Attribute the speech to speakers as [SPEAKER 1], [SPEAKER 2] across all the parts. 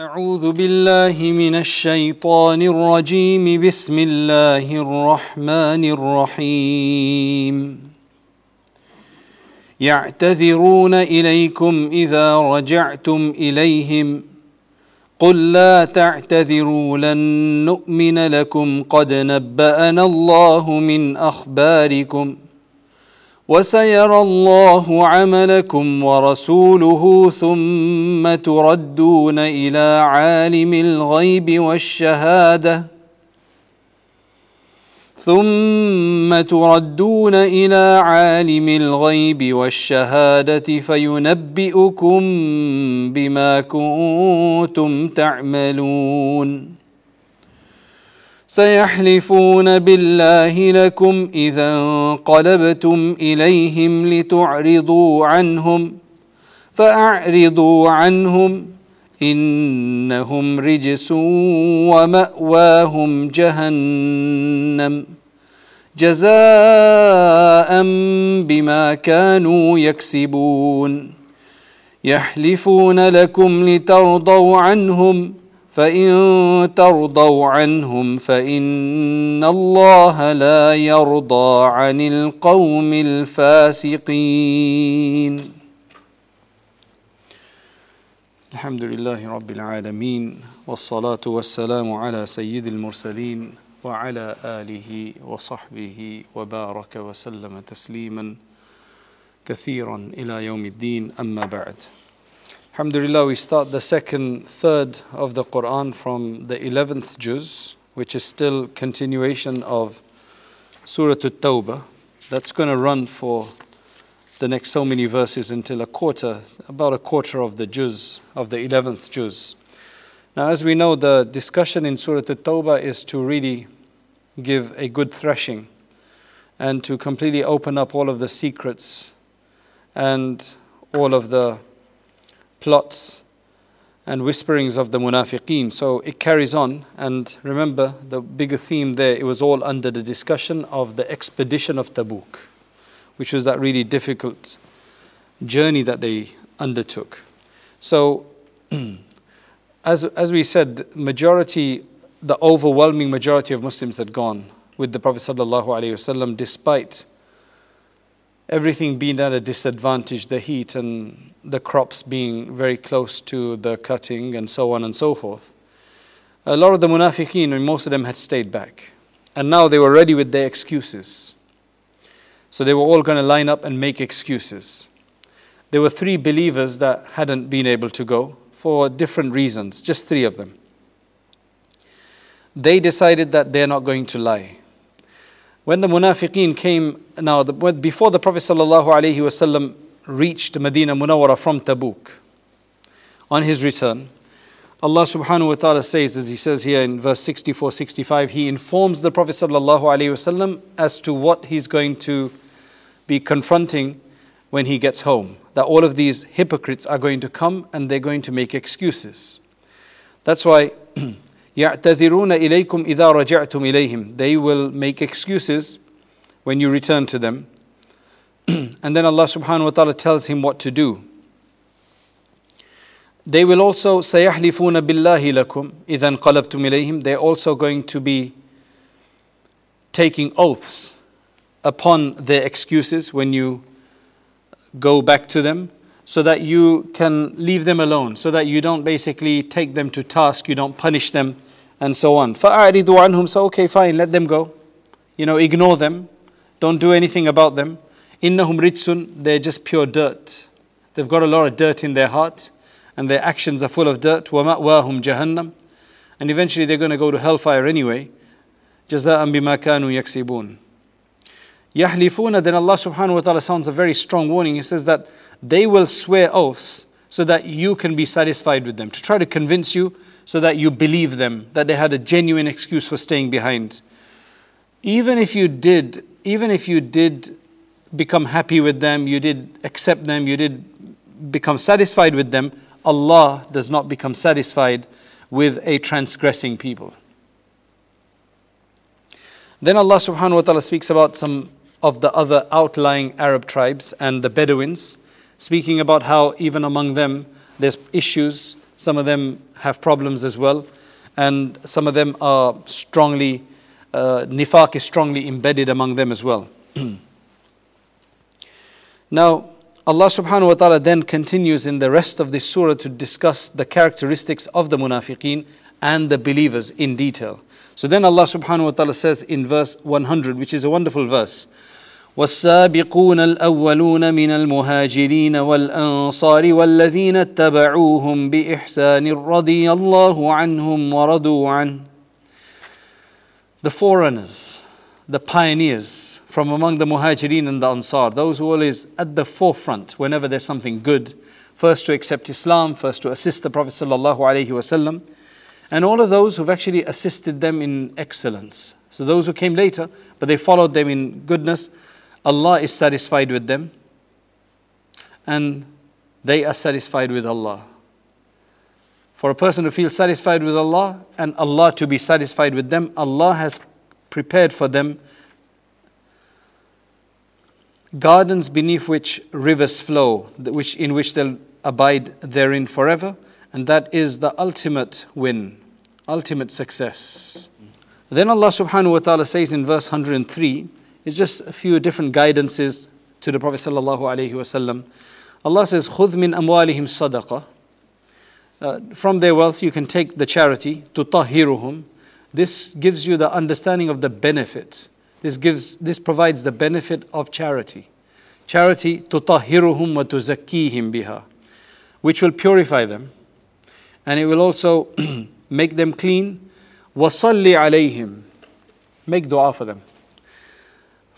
[SPEAKER 1] أعوذ بالله من الشيطان الرجيم. بسم الله الرحمن الرحيم. يعتذرون إليكم إذا رجعتم إليهم. قل لا تعتذروا لن نؤمن لكم. قد نبأنا الله من أخباركم. وسيرى الله عملكم ورسوله ثم تردون إلى عالم الغيب والشهادة. ثم تردون إلى عالم الغيب والشهادة فينبئكم بما كنتم تعملون. سيحلفون بالله لكم إذا انقلبتم إليهم لتعرضوا عنهم فأعرضوا عنهم إنهم رجس ومأواهم جهنم. جزاء بما كانوا يكسبون. يحلفون لكم لترضوا عنهم فإن ترضوا عنهم فإن الله لا يرضى عن القوم الفاسقين. الحمد لله رب العالمين والصلاة والسلام على سيد المرسلين وعلى آله وصحبه وبارك وسلم تسليما كثيرا إلى يوم الدين. أما بعد Alhamdulillah, we start the second third of the Quran from the 11th juz, which is still continuation of Surah At-Tawbah. That's going to run for the next so many verses until a quarter, about a quarter of the juz, of the 11th juz. Now, as we know, the discussion in Surah At-Tawbah is to really give a good thrashing and to completely open up all of the secrets and all of the plots and whisperings of the munafiqeen. So it carries on, and remember the bigger theme there, it was all under the discussion of the expedition of Tabuk, which was that really difficult journey that they undertook. So, as, as we said, majority, the overwhelming majority of Muslims had gone with the Prophet ﷺ despite everything being at a disadvantage, the heat and the crops being very close to the cutting and so on and so forth. A lot of the munafiqeen, and most of them had stayed back. And now they were ready with their excuses. So they were all going to line up and make excuses. There were three believers that hadn't been able to go for different reasons, just three of them. They decided that they're not going to lie. When the munafiqeen came, now the, before the Prophet ﷺ reached Medina Munawwara from Tabuk, on his return, Allah subhanahu wa ta'ala says, as he says here in verse 64 65, He informs the Prophet ﷺ as to what he's going to be confronting when he gets home. That all of these hypocrites are going to come and they're going to make excuses. That's why يَعْتَذِرُونَ إِلَيْكُمْ إِذَا رَجَعْتُمْ إِلَيْهِمْ They will make excuses when you return to them. and then Allah subhanahu wa ta'ala tells him what to do. They will also سَيَحْلِفُونَ بِاللَّهِ لَكُمْ إِذَا انْقَلَبْتُمْ إِلَيْهِمْ They're also going to be taking oaths upon their excuses when you go back to them so that you can leave them alone, so that you don't basically take them to task, you don't punish them, and so on. فَأَعْرِضُوا عَنْهُمْ So, okay, fine, let them go. You know, ignore them. Don't do anything about them. إِنَّهُمْ رِجْسٌ They're just pure dirt. They've got a lot of dirt in their heart, and their actions are full of dirt. وَمَأْوَاهُمْ جَهَنَّمْ And eventually they're going to go to hellfire anyway. جَزَاءً بِمَا كَانُوا يَكْسِبُونَ يَحْلِفُونَ Then Allah subhanahu wa ta'ala sounds a very strong warning. He says that they will swear oaths so that you can be satisfied with them, to try to convince you so that you believe them, that they had a genuine excuse for staying behind. Even if you did, even if you did become happy with them, you did accept them, you did become satisfied with them, Allah does not become satisfied with a transgressing people. Then Allah subhanahu wa ta'ala speaks about some of the other outlying Arab tribes and the Bedouins, speaking about how even among them there's issues, some of them have problems as well, and some of them are strongly, uh, nifaq is strongly embedded among them as well. now, Allah subhanahu wa ta'ala then continues in the rest of this surah to discuss the characteristics of the munafiqeen and the believers in detail. So then Allah subhanahu wa ta'ala says in verse 100, which is a wonderful verse. والسابقون الأولون من المهاجرين والأنصار والذين اتبعوهم بإحسان رضي الله عنهم ورضوا عنه The foreigners, the pioneers from among the muhajirin and the ansar, those who are always at the forefront whenever there's something good, first to accept Islam, first to assist the Prophet sallallahu alaihi wasallam, and all of those who've actually assisted them in excellence. So those who came later, but they followed them in goodness, Allah is satisfied with them, and they are satisfied with Allah. For a person to feel satisfied with Allah and Allah to be satisfied with them, Allah has prepared for them gardens beneath which rivers flow, which, in which they'll abide therein forever, and that is the ultimate win, ultimate success. Then Allah subhanahu wa ta'ala says in verse 103, it's just a few different guidances to the Prophet sallallahu alaihi wasallam. Allah says, خُذْ مِنْ أَمْوَالِهِمْ صَدَقَةً uh, From their wealth you can take the charity, تُطَهِّرُهُمْ This gives you the understanding of the benefit. This, gives, this provides the benefit of charity. Charity, تُطَهِّرُهُمْ وَتُزَكِّيهِمْ biha, Which will purify them. And it will also make them clean. وَصَلِّ عَلَيْهِمْ Make dua for them.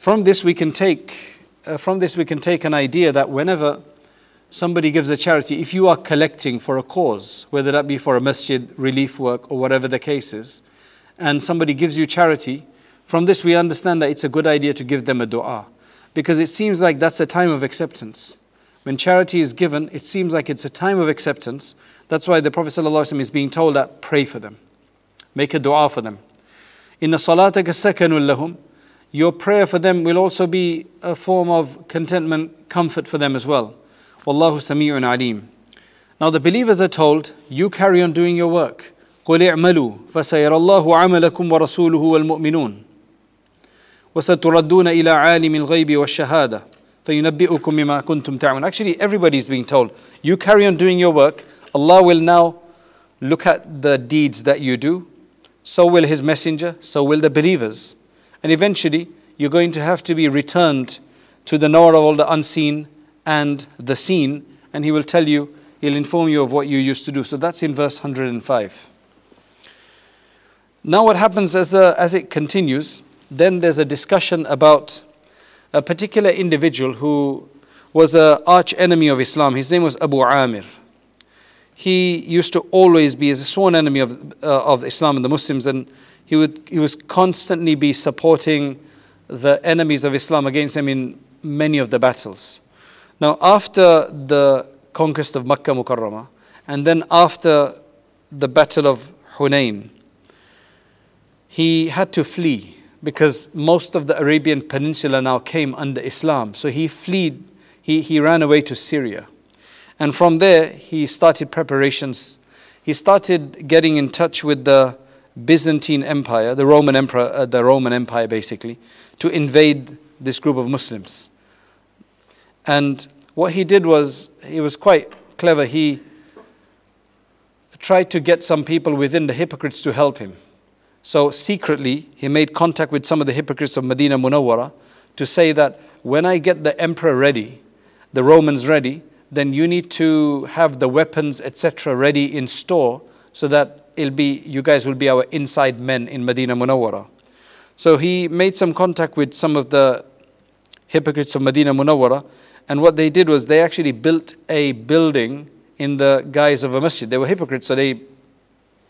[SPEAKER 1] From this we can take, uh, from this we can take an idea that whenever somebody gives a charity, if you are collecting for a cause, whether that be for a masjid, relief work, or whatever the case is, and somebody gives you charity, from this we understand that it's a good idea to give them a dua. Because it seems like that's a time of acceptance. When charity is given, it seems like it's a time of acceptance. That's why the Prophet ﷺ is being told that pray for them, make a dua for them. In the salataka lahum, your prayer for them will also be a form of contentment, comfort for them as well. Wallahu sami'un alim. Now the believers are told, you carry on doing your work. قل اعملوا فسيرى الله عملكم ورسوله والمؤمنون وستردون إلى عالم الغيب والشهادة فينبئكم بما كنتم تعملون Actually everybody is being told, you carry on doing your work, Allah will now look at the deeds that you do, so will His Messenger, so will the believers. And eventually, you're going to have to be returned to the knower of all the unseen and the seen, and he will tell you, he'll inform you of what you used to do. So that's in verse 105. Now, what happens as, a, as it continues, then there's a discussion about a particular individual who was an arch enemy of Islam. His name was Abu Amir. He used to always be a sworn enemy of, uh, of Islam and the Muslims, and he would he was constantly be supporting the enemies of Islam against them in many of the battles. Now, after the conquest of Makkah Mukarramah, and then after the battle of Hunain, he had to flee because most of the Arabian Peninsula now came under Islam. So he fled, he, he ran away to Syria. And from there, he started preparations. He started getting in touch with the Byzantine Empire, the Roman Emperor, uh, the Roman Empire basically, to invade this group of Muslims. And what he did was, he was quite clever. He tried to get some people within the hypocrites to help him. So secretly, he made contact with some of the hypocrites of Medina Munawwara to say that when I get the emperor ready, the Romans ready, then you need to have the weapons, etc., ready in store so that it'll be, you guys will be our inside men in Medina Munawwara. So he made some contact with some of the hypocrites of Medina Munawwara, and what they did was they actually built a building in the guise of a masjid. They were hypocrites, so they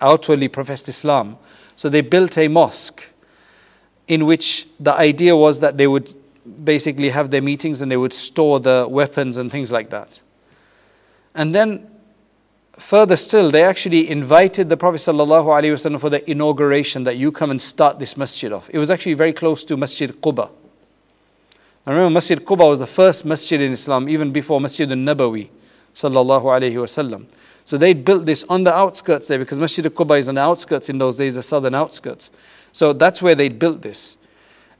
[SPEAKER 1] outwardly professed Islam. So they built a mosque in which the idea was that they would basically have their meetings and they would store the weapons and things like that. And then further still, they actually invited the Prophet ﷺ for the inauguration that you come and start this masjid off. It was actually very close to Masjid Quba. I remember Masjid Quba was the first masjid in Islam, even before Masjid al-Nabawi sallallahu alayhi wasallam. So they built this on the outskirts there because Masjid al-Quba is on the outskirts in those days, the southern outskirts. So that's where they built this.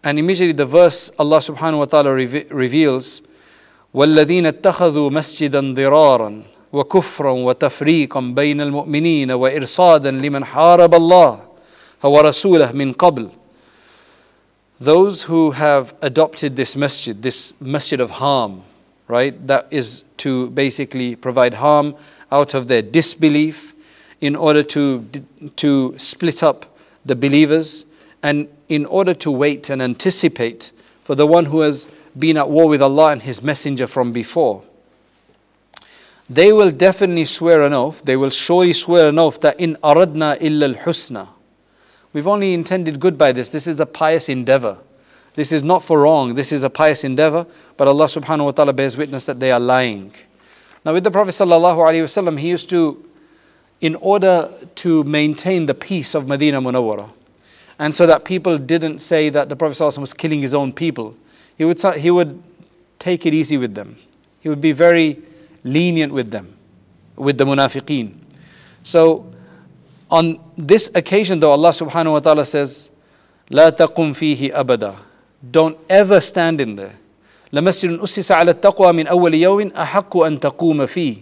[SPEAKER 1] And immediately the verse Allah subhanahu wa ta'ala reveals, وَالَّذِينَ اتَّخَذُوا مَسْجِدًا ضِرَارًا وكفرا وتفريقا بين المؤمنين وإرصادا لمن حارب الله ورسوله من قبل those who have adopted this masjid, this masjid of harm, right, that is to basically provide harm out of their disbelief in order to, to split up the believers and in order to wait and anticipate for the one who has been at war with Allah and His Messenger from before they will definitely swear an oath, they will surely swear an oath that in aradna illa al-husna. We've only intended good by this. This is a pious endeavor. This is not for wrong. This is a pious endeavor. But Allah subhanahu wa ta'ala bears witness that they are lying. Now with the Prophet sallallahu alaihi wasallam, he used to, in order to maintain the peace of Medina Munawwara, and so that people didn't say that the Prophet sallallahu was killing his own people, he would, he would take it easy with them. He would be very lenient with them, with the munafiqeen. So, on this occasion, though, Allah subhanahu wa ta'ala says, لا تقم فيه أبدا Don't ever stand in there. لمسجد أسس على التقوى من أول يوم أحق أن تقوم فيه.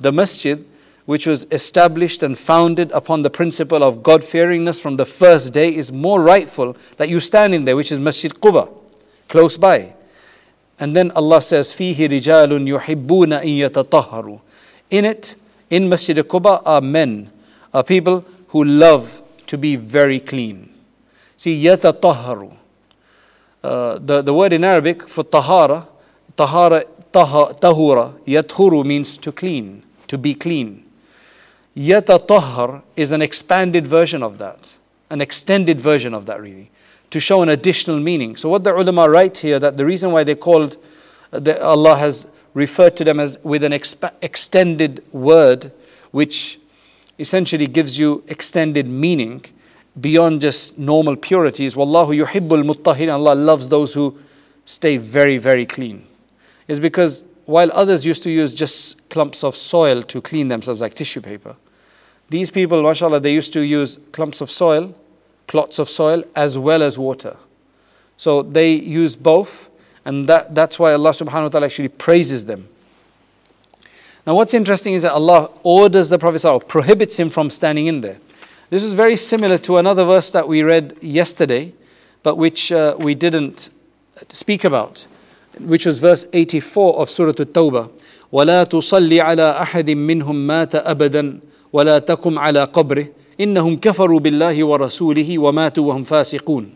[SPEAKER 1] The masjid which was established and founded upon the principle of God fearingness from the first day is more rightful that you stand in there, which is Masjid Quba, close by. And then Allah says, فِيهِ رِجَالٌ يُحِبُّونَ إِن يَتَطَهَّرُوا In it, in Masjid al-Quba are men, are people who love to be very clean. See, يَتَطَهَّرُوا uh, the, the word in Arabic for tahara, tahara, taha, tahura, yathuru means to clean, to be clean. Yatatahhar is an expanded version of that, an extended version of that really to show an additional meaning. So, what the ulama write here that the reason why they called, uh, Allah has referred to them as with an exp- extended word, which essentially gives you extended meaning beyond just normal purity, purities. Wallahu yuhibbul muttahirin. Allah loves those who stay very, very clean. Is because while others used to use just clumps of soil to clean themselves like tissue paper, these people, mashallah, they used to use clumps of soil clots of soil as well as water. So they use both, and that, that's why Allah subhanahu wa ta'ala actually praises them. Now, what's interesting is that Allah orders the Prophet, prohibits him from standing in there. This is very similar to another verse that we read yesterday, but which uh, we didn't speak about, which was verse 84 of Surah At-Tawbah. ولا تصلي على أحد منهم مات أبدا ولا تقم على قبره إنهم كفروا بالله ورسوله وماتوا وهم فاسقون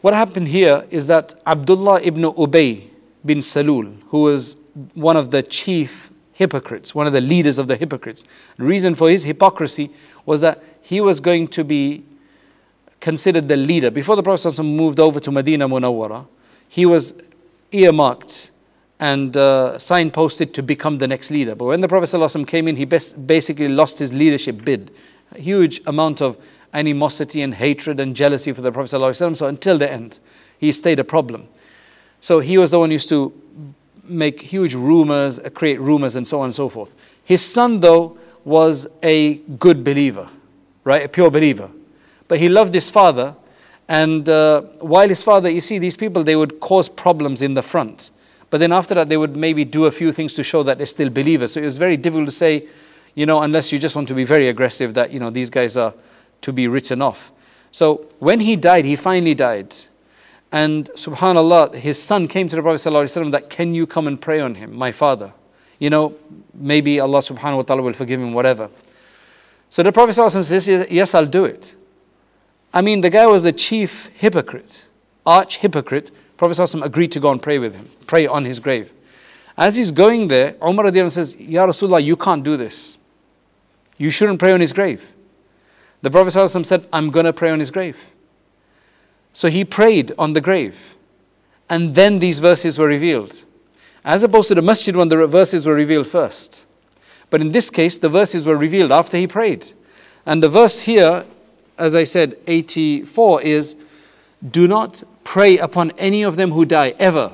[SPEAKER 1] What happened here is that Abdullah ibn Ubay bin Salul, who was one of the chief hypocrites, one of the leaders of the hypocrites, the reason for his hypocrisy was that he was going to be considered the leader. Before the Prophet moved over to Medina Munawwara, he was earmarked and uh, signposted to become the next leader. But when the Prophet came in, he basically lost his leadership bid huge amount of animosity and hatred and jealousy for the Prophet ﷺ. So until the end, he stayed a problem. So he was the one who used to make huge rumors, uh, create rumors, and so on and so forth. His son, though, was a good believer, right? A pure believer. But he loved his father, and uh, while his father, you see, these people, they would cause problems in the front. But then after that, they would maybe do a few things to show that they're still believers. So it was very difficult to say, you know, unless you just want to be very aggressive that, you know, these guys are to be written off. So when he died, he finally died. And subhanAllah, his son came to the Prophet ﷺ that, can you come and pray on him, my father? You know, maybe Allah subhanahu wa ta'ala will forgive him, whatever. So the Prophet ﷺ says, yes, I'll do it. I mean, the guy was the chief hypocrite, arch hypocrite. Prophet ﷺ agreed to go and pray with him, pray on his grave. As he's going there, Umar says, Ya Rasulullah, you can't do this. You shouldn't pray on his grave. The Prophet ﷺ said, I'm going to pray on his grave. So he prayed on the grave. And then these verses were revealed. As opposed to the masjid when the verses were revealed first. But in this case, the verses were revealed after he prayed. And the verse here, as I said, 84 is Do not pray upon any of them who die, ever.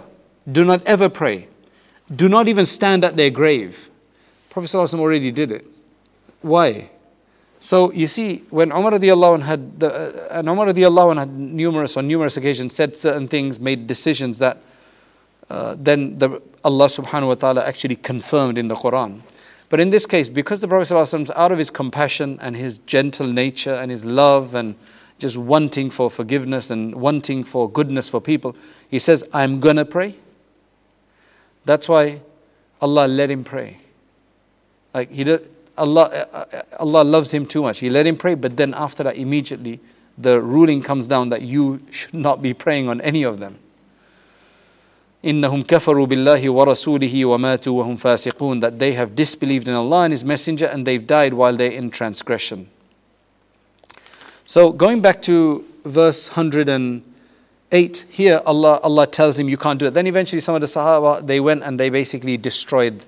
[SPEAKER 1] Do not ever pray. Do not even stand at their grave. Prophet ﷺ already did it. Why? So you see, when Umar radiallahu anh had, the, uh, and Umar radiallahu anh had numerous, on numerous occasions said certain things, made decisions that uh, then the, Allah subhanahu wa ta'ala actually confirmed in the Quran. But in this case, because the Prophet ﷺ, out of his compassion and his gentle nature and his love and just wanting for forgiveness and wanting for goodness for people, he says, I'm gonna pray. That's why Allah let him pray. Like he did, Allah, uh, uh, Allah loves him too much. He let him pray, but then after that, immediately the ruling comes down that you should not be praying on any of them. إنهم كفروا بالله ورسوله وماتوا وهم فاسقون that they have disbelieved in Allah and His Messenger and they've died while they're in transgression. So going back to verse 108, here Allah, Allah tells him you can't do it. Then eventually some of the Sahaba they went and they basically destroyed,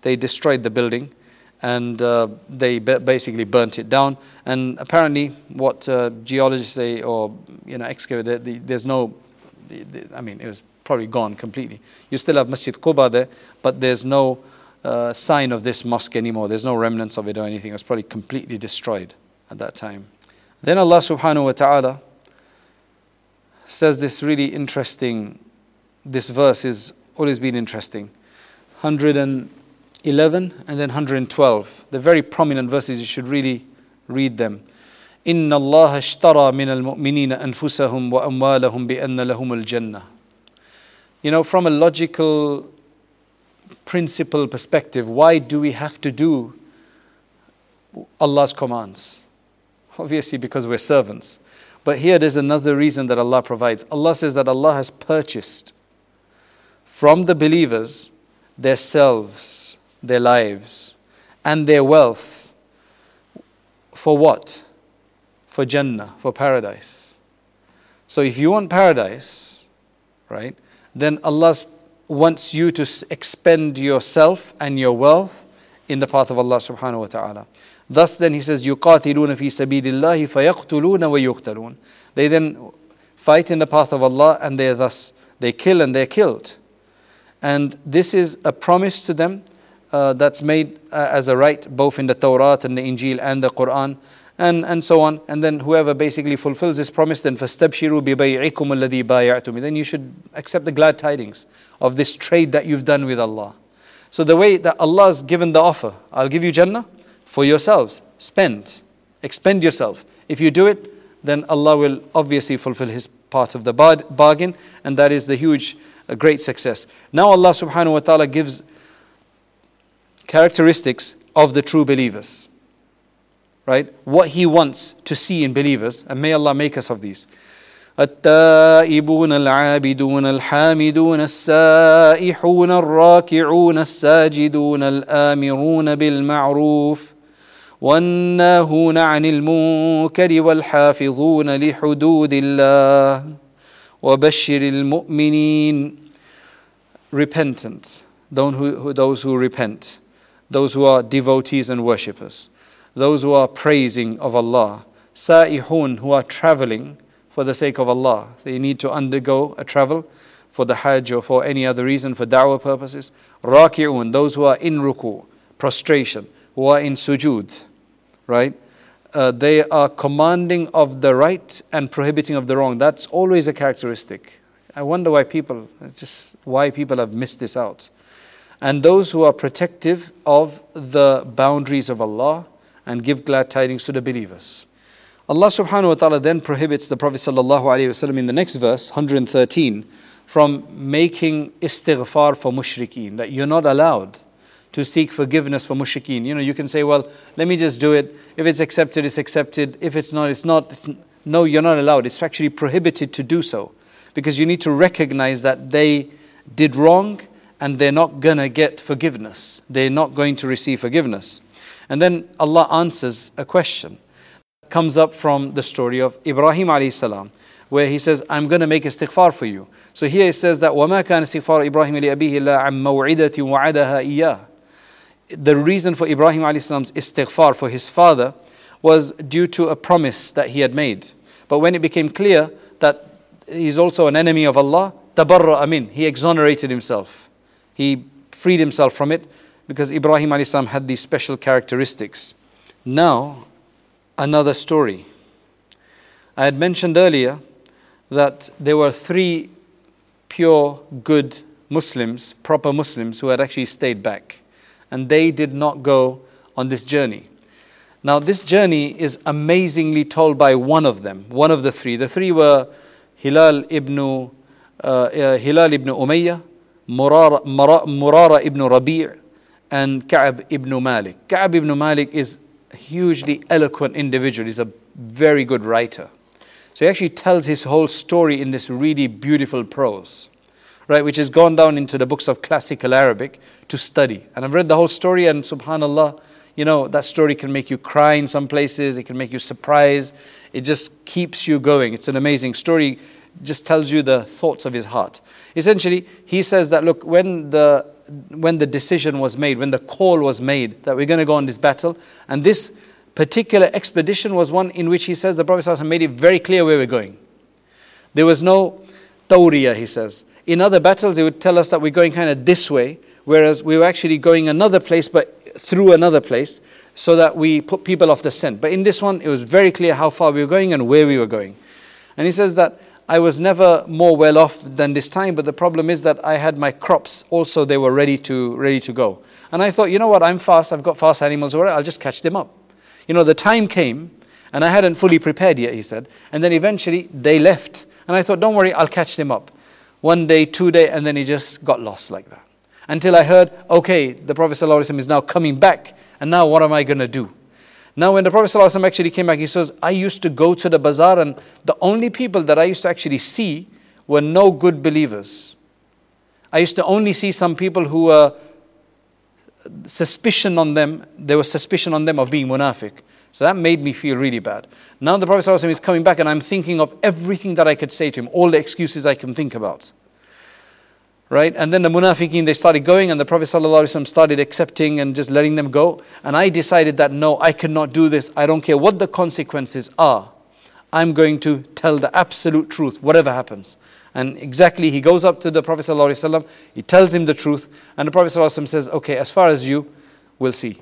[SPEAKER 1] they destroyed the building and uh, they basically burnt it down. And apparently, what uh, geologists say, or you know, excavate, the, there's no, the, the, I mean, it was probably gone completely. You still have Masjid Quba there, but there's no uh, sign of this mosque anymore. There's no remnants of it or anything. It was probably completely destroyed at that time. Then Allah subhanahu wa ta'ala says this really interesting, this verse is always been interesting. 100 and 11 and then 112. They're very prominent verses, you should really read them. إن الله اشترى من المؤمنين أنفسهم وأموالهم بأن لهم الجنة. You know, from a logical principle perspective, why do we have to do Allah's commands? Obviously, because we're servants. But here there's another reason that Allah provides. Allah says that Allah has purchased from the believers their selves their lives and their wealth for what? For Jannah, for paradise. So if you want paradise, right, then Allah wants you to expend yourself and your wealth in the path of Allah subhanahu wa ta'ala. Thus then he says, يُقَاتِلُونَ فِي سَبِيلِ اللَّهِ فَيَقْتُلُونَ وَيُقْتَلُونَ They then fight in the path of Allah and they thus, they kill and they're killed. And this is a promise to them uh, that's made uh, as a right both in the Torah and the Injil and the Quran and, and so on. And then whoever basically fulfills this promise, then فَاسْتَبْشِرُوا بِبَيْعِكُمُ الَّذِي بَايَعْتُمِ Then you should accept the glad tidings of this trade that you've done with Allah. So the way that Allah has given the offer, I'll give you Jannah for yourselves. Spend, expend yourself. If you do it, then Allah will obviously fulfill His part of the bargain, and that is the huge, uh, great success. Now Allah subhanahu wa ta'ala gives characteristics of the true believers. Right? What he wants to see in believers, and may Allah make us of these. التائبون العابدون الحامدون السائحون الراكعون الساجدون الآمرون بالمعروف والناهون عن المنكر والحافظون لحدود الله وبشر المؤمنين repentant those who repent those who are devotees and worshippers, those who are praising of Allah, sa'ihun, who are traveling for the sake of Allah. They need to undergo a travel for the Hajj or for any other reason, for da'wah purposes. Raki'un, those who are in ruku, prostration, who are in sujud, right? Uh, they are commanding of the right and prohibiting of the wrong. That's always a characteristic. I wonder why people, just why people have missed this out and those who are protective of the boundaries of Allah and give glad tidings to the believers. Allah subhanahu wa ta'ala then prohibits the Prophet sallallahu alaihi wasallam in the next verse 113 from making istighfar for mushrikeen that you're not allowed to seek forgiveness for mushrikeen. You know, you can say, well, let me just do it. If it's accepted, it's accepted. If it's not, it's not. It's, no, you're not allowed. It's actually prohibited to do so because you need to recognize that they did wrong and they're not going to get forgiveness. They're not going to receive forgiveness. And then Allah answers a question that comes up from the story of Ibrahim alayhi salam, where he says, I'm going to make istighfar for you. So here it says that وَمَا كَانَ استغفار إبراهيم لأبيه إلا عن موعدة وعدها إياه. The reason for Ibrahim alayhi salam's istighfar for his father was due to a promise that he had made. But when it became clear that he's also an enemy of Allah, tabarra amin, he exonerated himself. He freed himself from it because Ibrahim salam had these special characteristics. Now, another story. I had mentioned earlier that there were three pure, good Muslims, proper Muslims, who had actually stayed back. And they did not go on this journey. Now, this journey is amazingly told by one of them, one of the three. The three were Hilal ibn, uh, uh, Hilal ibn Umayyah, Murara, Murara ibn Rabi' and Ka'b ibn Malik. Ka'b ibn Malik is a hugely eloquent individual. He's a very good writer. So he actually tells his whole story in this really beautiful prose, right, which has gone down into the books of classical Arabic to study. And I've read the whole story, and subhanAllah, you know, that story can make you cry in some places, it can make you surprised, it just keeps you going. It's an amazing story, just tells you the thoughts of his heart. Essentially, he says that look, when the when the decision was made, when the call was made that we're going to go on this battle, and this particular expedition was one in which he says the Prophet made it very clear where we're going. There was no tawriya, he says. In other battles, he would tell us that we're going kind of this way, whereas we were actually going another place, but through another place, so that we put people off the scent. But in this one, it was very clear how far we were going and where we were going. And he says that I was never more well off than this time, but the problem is that I had my crops also, they were ready to, ready to go. And I thought, you know what, I'm fast, I've got fast animals, over I'll just catch them up. You know, the time came and I hadn't fully prepared yet, he said. And then eventually they left. And I thought, don't worry, I'll catch them up. One day, two day, and then he just got lost like that. Until I heard, okay, the Prophet ﷺ is now coming back. And now what am I going to do? Now, when the Prophet ﷺ actually came back, he says, I used to go to the bazaar, and the only people that I used to actually see were no good believers. I used to only see some people who were suspicion on them, there was suspicion on them of being munafiq. So that made me feel really bad. Now the Prophet ﷺ is coming back and I'm thinking of everything that I could say to him, all the excuses I can think about Right? And then the munafiqeen, they started going and the Prophet ﷺ started accepting and just letting them go. And I decided that no, I cannot do this. I don't care what the consequences are. I'm going to tell the absolute truth, whatever happens. And exactly, he goes up to the Prophet ﷺ, he tells him the truth, and the Prophet ﷺ says, Okay, as far as you, we'll see.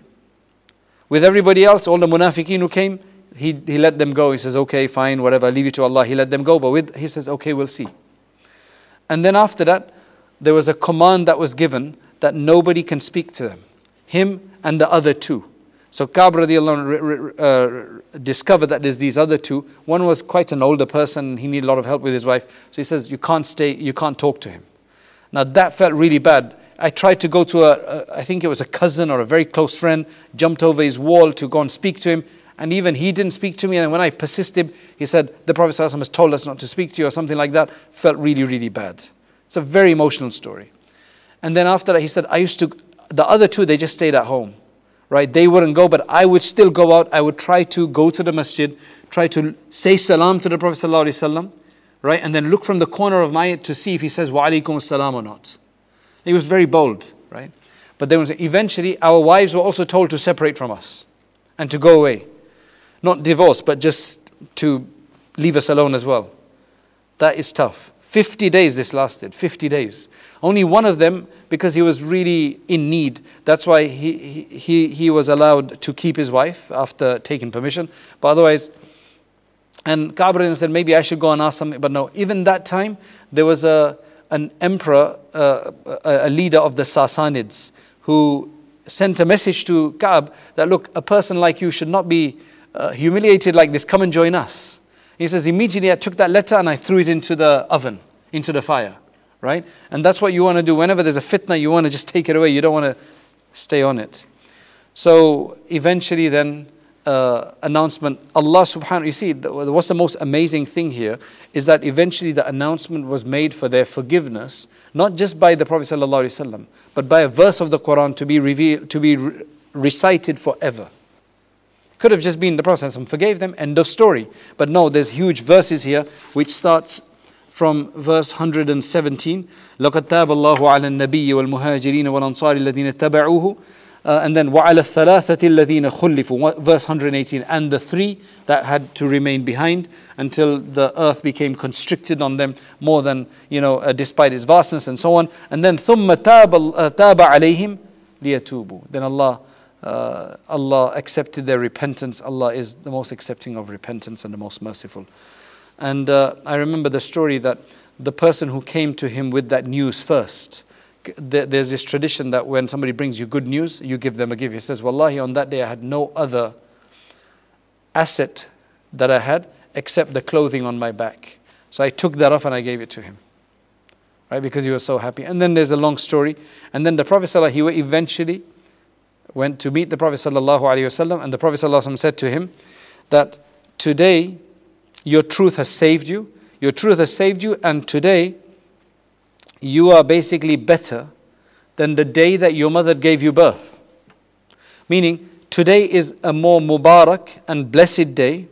[SPEAKER 1] With everybody else, all the munafiqeen who came, he, he let them go. He says, Okay, fine, whatever, leave it to Allah. He let them go, but with, he says, Okay, we'll see. And then after that, there was a command that was given that nobody can speak to them, him and the other two. So Ka'b radiallahu uh, discovered that there's these other two. One was quite an older person, he needed a lot of help with his wife. So he says, You can't stay, you can't talk to him. Now that felt really bad. I tried to go to a, a I think it was a cousin or a very close friend, jumped over his wall to go and speak to him. And even he didn't speak to me. And when I persisted, he said, The Prophet has told us not to speak to you or something like that. Felt really, really bad. It's a very emotional story. And then after that, he said, I used to, the other two, they just stayed at home right? They wouldn't go, but I would still go out. I would try to go to the masjid, try to say salam to the Prophet ﷺ, right? And then look from the corner of my eye to see if he says wa alaikum salam or not. He was very bold, right? But then eventually our wives were also told to separate from us and to go away. Not divorce, but just to leave us alone as well. That is tough. 50 days this lasted, 50 days. Only one of them, because he was really in need, that's why he, he, he was allowed to keep his wife after taking permission. But otherwise, and Ka'b said, maybe I should go and ask something. But no, even that time, there was a, an emperor, uh, a, leader of the Sassanids, who sent a message to Ka'b that, look, a person like you should not be uh, humiliated like this. Come and join us. He says, immediately I took that letter and I threw it into the oven, into the fire right? And that's what you want to do. Whenever there's a fitna, you want to just take it away. You don't want to stay on it. So eventually, then, uh, announcement, Allah subhanahu you see, what's the most amazing thing here is that eventually the announcement was made for their forgiveness, not just by the Prophet ﷺ, but by a verse of the Quran to be, revealed, to be re- recited forever. Could have just been the Prophet ﷺ forgave them, end of story. But no, there's huge verses here which starts from verse 117 لقد تاب الله على النبي والمهاجرين والأنصار الذين اتبعوه uh, and then وعلى الثلاثة الذين خلفوا verse 118 and the three that had to remain behind until the earth became constricted on them more than you know uh, despite its vastness and so on and then ثم تاب, uh, تاب عليهم لِيَتُوبُوا Then Allah, uh, Allah accepted their repentance. Allah is the most accepting of repentance and the most merciful. And uh, I remember the story that the person who came to him with that news first, there's this tradition that when somebody brings you good news, you give them a gift. He says, Wallahi, on that day I had no other asset that I had except the clothing on my back. So I took that off and I gave it to him. Right, because he was so happy. And then there's a long story. And then the Prophet he eventually went to meet the Prophet ﷺ, and the Prophet ﷺ said to him that today your truth has saved you. Your truth has saved you, and today you are basically better than the day that your mother gave you birth. Meaning, today is a more Mubarak and blessed day,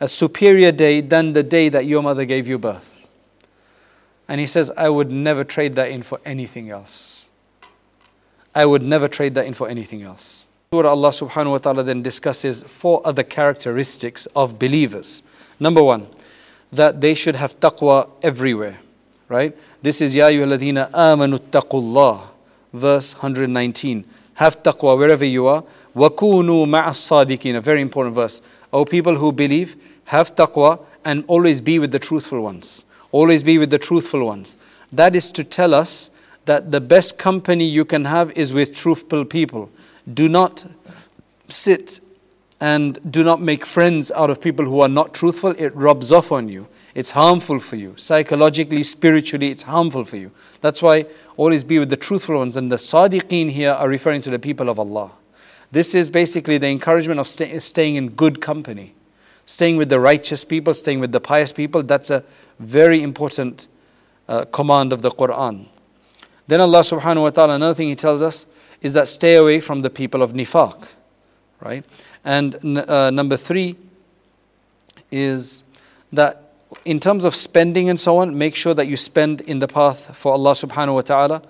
[SPEAKER 1] a superior day than the day that your mother gave you birth. And he says, I would never trade that in for anything else. I would never trade that in for anything else. Surah Allah subhanahu wa ta'ala then discusses four other characteristics of believers. Number one, that they should have taqwa everywhere. Right? This is Ya ayyuhalladhina amanu taqullah, verse 119. Have taqwa wherever you are. Wakunu ma'as sadiqin, a very important verse. O people who believe, have taqwa and always be with the truthful ones. Always be with the truthful ones. That is to tell us that the best company you can have is with truthful people. Do not sit and do not make friends out of people who are not truthful. It rubs off on you. It's harmful for you. Psychologically, spiritually, it's harmful for you. That's why always be with the truthful ones. And the sadiqeen here are referring to the people of Allah. This is basically the encouragement of stay, staying in good company, staying with the righteous people, staying with the pious people. That's a very important uh, command of the Quran. Then Allah subhanahu wa ta'ala, another thing He tells us is that stay away from the people of nifaq. Right? And uh, number three is that in terms of spending and so on, make sure that you spend in the path for Allah subhanahu wa ta'ala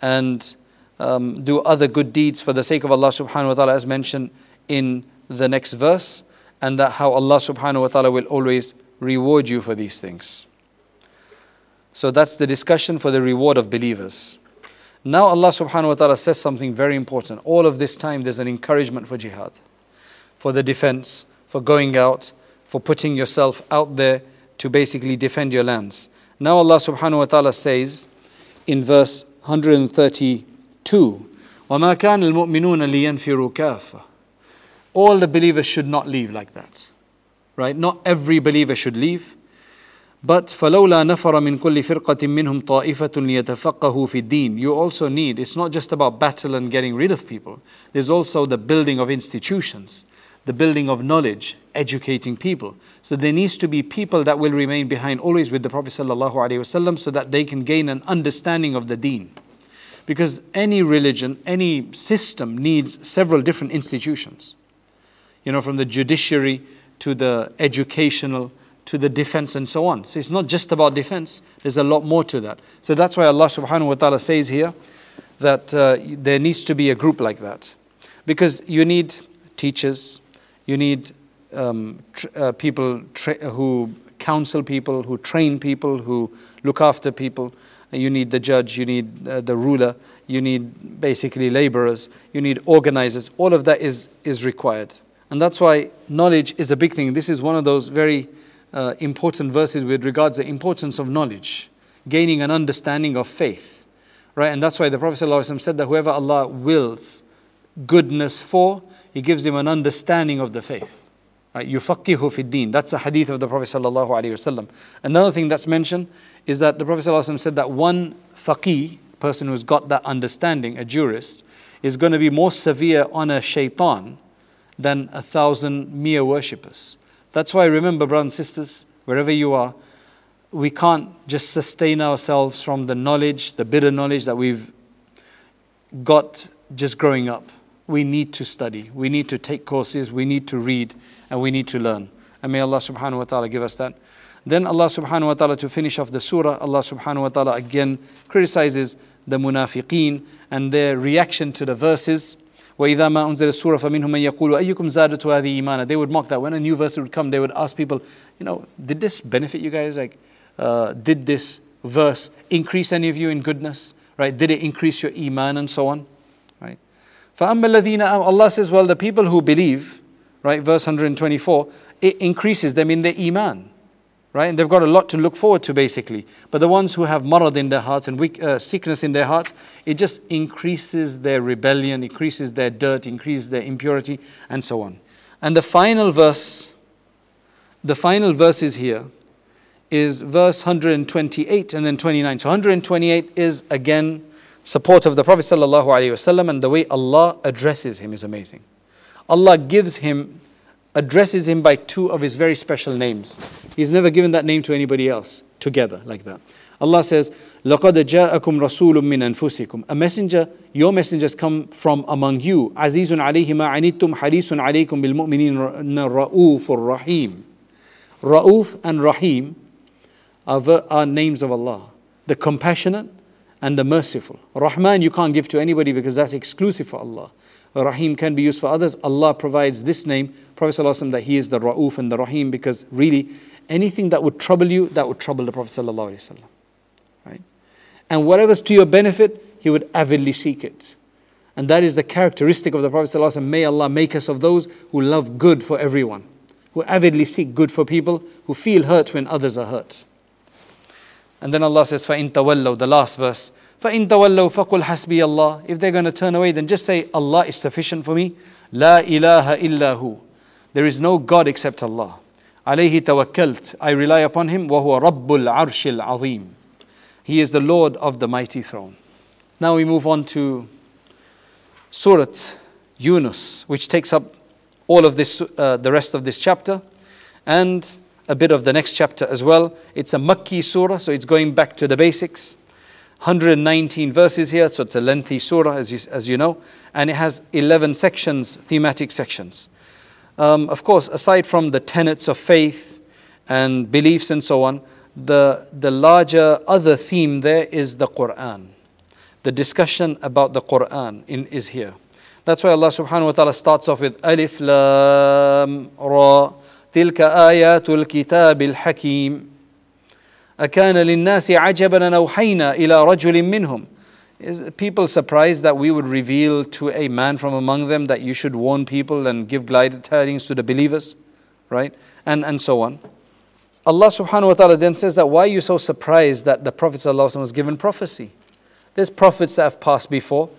[SPEAKER 1] and um, do other good deeds for the sake of Allah subhanahu wa ta'ala, as mentioned in the next verse, and that how Allah subhanahu wa ta'ala will always reward you for these things. So that's the discussion for the reward of believers. Now Allah subhanahu wa ta'ala says something very important. All of this time there's an encouragement for jihad, for the defense, for going out, for putting yourself out there to basically defend your lands. Now Allah subhanahu wa ta'ala says in verse 132, وَمَا كَانَ الْمُؤْمِنُونَ لِيَنْفِرُوا كَافَةً All the believers should not leave like that. Right? Not every believer should leave. But فَلَوْلَا نَفَرَ مِنْ كُلِّ فِرْقَةٍ مِّنْهُمْ طَائِفَةٌ لِيَتَفَقَّهُوا فِي الدِّينِ You also need, it's not just about battle and getting rid of people. There's also the building of institutions the building of knowledge, educating people. So there needs to be people that will remain behind always with the Prophet ﷺ so that they can gain an understanding of the deen. Because any religion, any system needs several different institutions. You know, from the judiciary to the educational to the defense and so on. So it's not just about defense, there's a lot more to that. So that's why Allah subhanahu wa ta'ala says here that uh, there needs to be a group like that. Because you need teachers, you need um, tr- uh, people tra- who counsel people, who train people, who look after people. You need the judge, you need uh, the ruler, you need basically laborers, you need organizers. All of that is, is required. And that's why knowledge is a big thing. This is one of those very uh, important verses with regards to the importance of knowledge, gaining an understanding of faith. Right? And that's why the Prophet ﷺ said that whoever Allah wills goodness for, he gives him an understanding of the faith. Right? يُفَقِّهُ fi din. That's a hadith of the Prophet sallallahu alaihi wasallam. Another thing that's mentioned is that the Prophet sallallahu said that one faqih, person who's got that understanding, a jurist, is going to be more severe on a shaitan than a thousand mere worshippers. That's why remember, brothers and sisters, wherever you are, we can't just sustain ourselves from the knowledge, the bitter knowledge that we've got just growing up we need to study, we need to take courses, we need to read, and we need to learn. And may Allah subhanahu wa ta'ala give us that. Then Allah subhanahu wa ta'ala, to finish off the surah, Allah subhanahu wa ta'ala again criticizes the munafiqeen and their reaction to the verses. وَإِذَا مَا أُنزِلَ السُّورَةَ فَمِنْهُمْ مَنْ يَقُولُ أَيُّكُمْ زَادَتْ هَذِهِ إِيمَانًا They would mock that. When a new verse would come, they would ask people, you know, did this benefit you guys? Like, uh, did this verse increase any of you in goodness? Right? Did it increase your iman and so on? Right? فَأَمَّا الَّذِينَ Allah says, well, the people who believe, right, verse 124, it increases them in their iman, right? And they've got a lot to look forward to, basically. But the ones who have marad in their hearts and weak, uh, sickness in their hearts, it just increases their rebellion, increases their dirt, increases their impurity, and so on. And the final verse, the final verses here is verse 128 and then 29. So 128 is again support of the Prophet ﷺ and the way Allah addresses him is amazing. Allah gives him, addresses him by two of his very special names. He's never given that name to anybody else together like that. Allah says, لَقَدْ جَاءَكُمْ رَسُولٌ مِّنْ أَنفُسِكُمْ A messenger, your messengers come from among you. عَزِيزٌ عَلَيْهِ مَا عَنِتُّمْ حَرِيصٌ عَلَيْكُمْ بِالْمُؤْمِنِينَ رَؤُوفٌ رَحِيمٌ Ra'uf and Rahim are, are names of Allah. The compassionate and the merciful. Rahman you can't give to anybody because that's exclusive for Allah. Rahim can be used for others. Allah provides this name, Prophet ﷺ, that He is the Ra'uf and the Rahim because really anything that would trouble you, that would trouble the Prophet ﷺ. Right? And whatever's to your benefit, He would avidly seek it. And that is the characteristic of the Prophet ﷺ. May Allah make us of those who love good for everyone, who avidly seek good for people, who feel hurt when others are hurt. And then Allah says, فَإِن تَوَلَّوْا The last verse. فَإِن تَوَلَّوْا فَقُلْ حَسْبِيَ اللَّهِ If they're going to turn away, then just say, Allah is sufficient for me. لَا إِلَهَ إِلَّا هُ There is no God except Allah. عليه توكلت I rely upon Him. وَهُوَ رَبُّ الْعَرْشِ الْعَظِيمِ He is the Lord of the mighty throne. Now we move on to Surah Yunus, which takes up all of this, uh, the rest of this chapter. And a bit of the next chapter as well. It's a Makki surah, so it's going back to the basics. 119 verses here, so it's a lengthy surah, as you, as you know, and it has 11 sections, thematic sections. Um, of course, aside from the tenets of faith and beliefs and so on, the, the larger other theme there is the Quran. The discussion about the Quran in, is here. That's why Allah subhanahu wa ta'ala starts off with Alif Lam Ra. تلك آيات الكتاب الحكيم أكان للناس عجبا أن أوحينا إلى رجل منهم Is people surprised that we would reveal to a man from among them that you should warn people and give glad tidings to the believers, right? And, and so on. Allah subhanahu wa ta'ala then says that why are you so surprised that the Prophet was given prophecy? There's prophets that have passed before.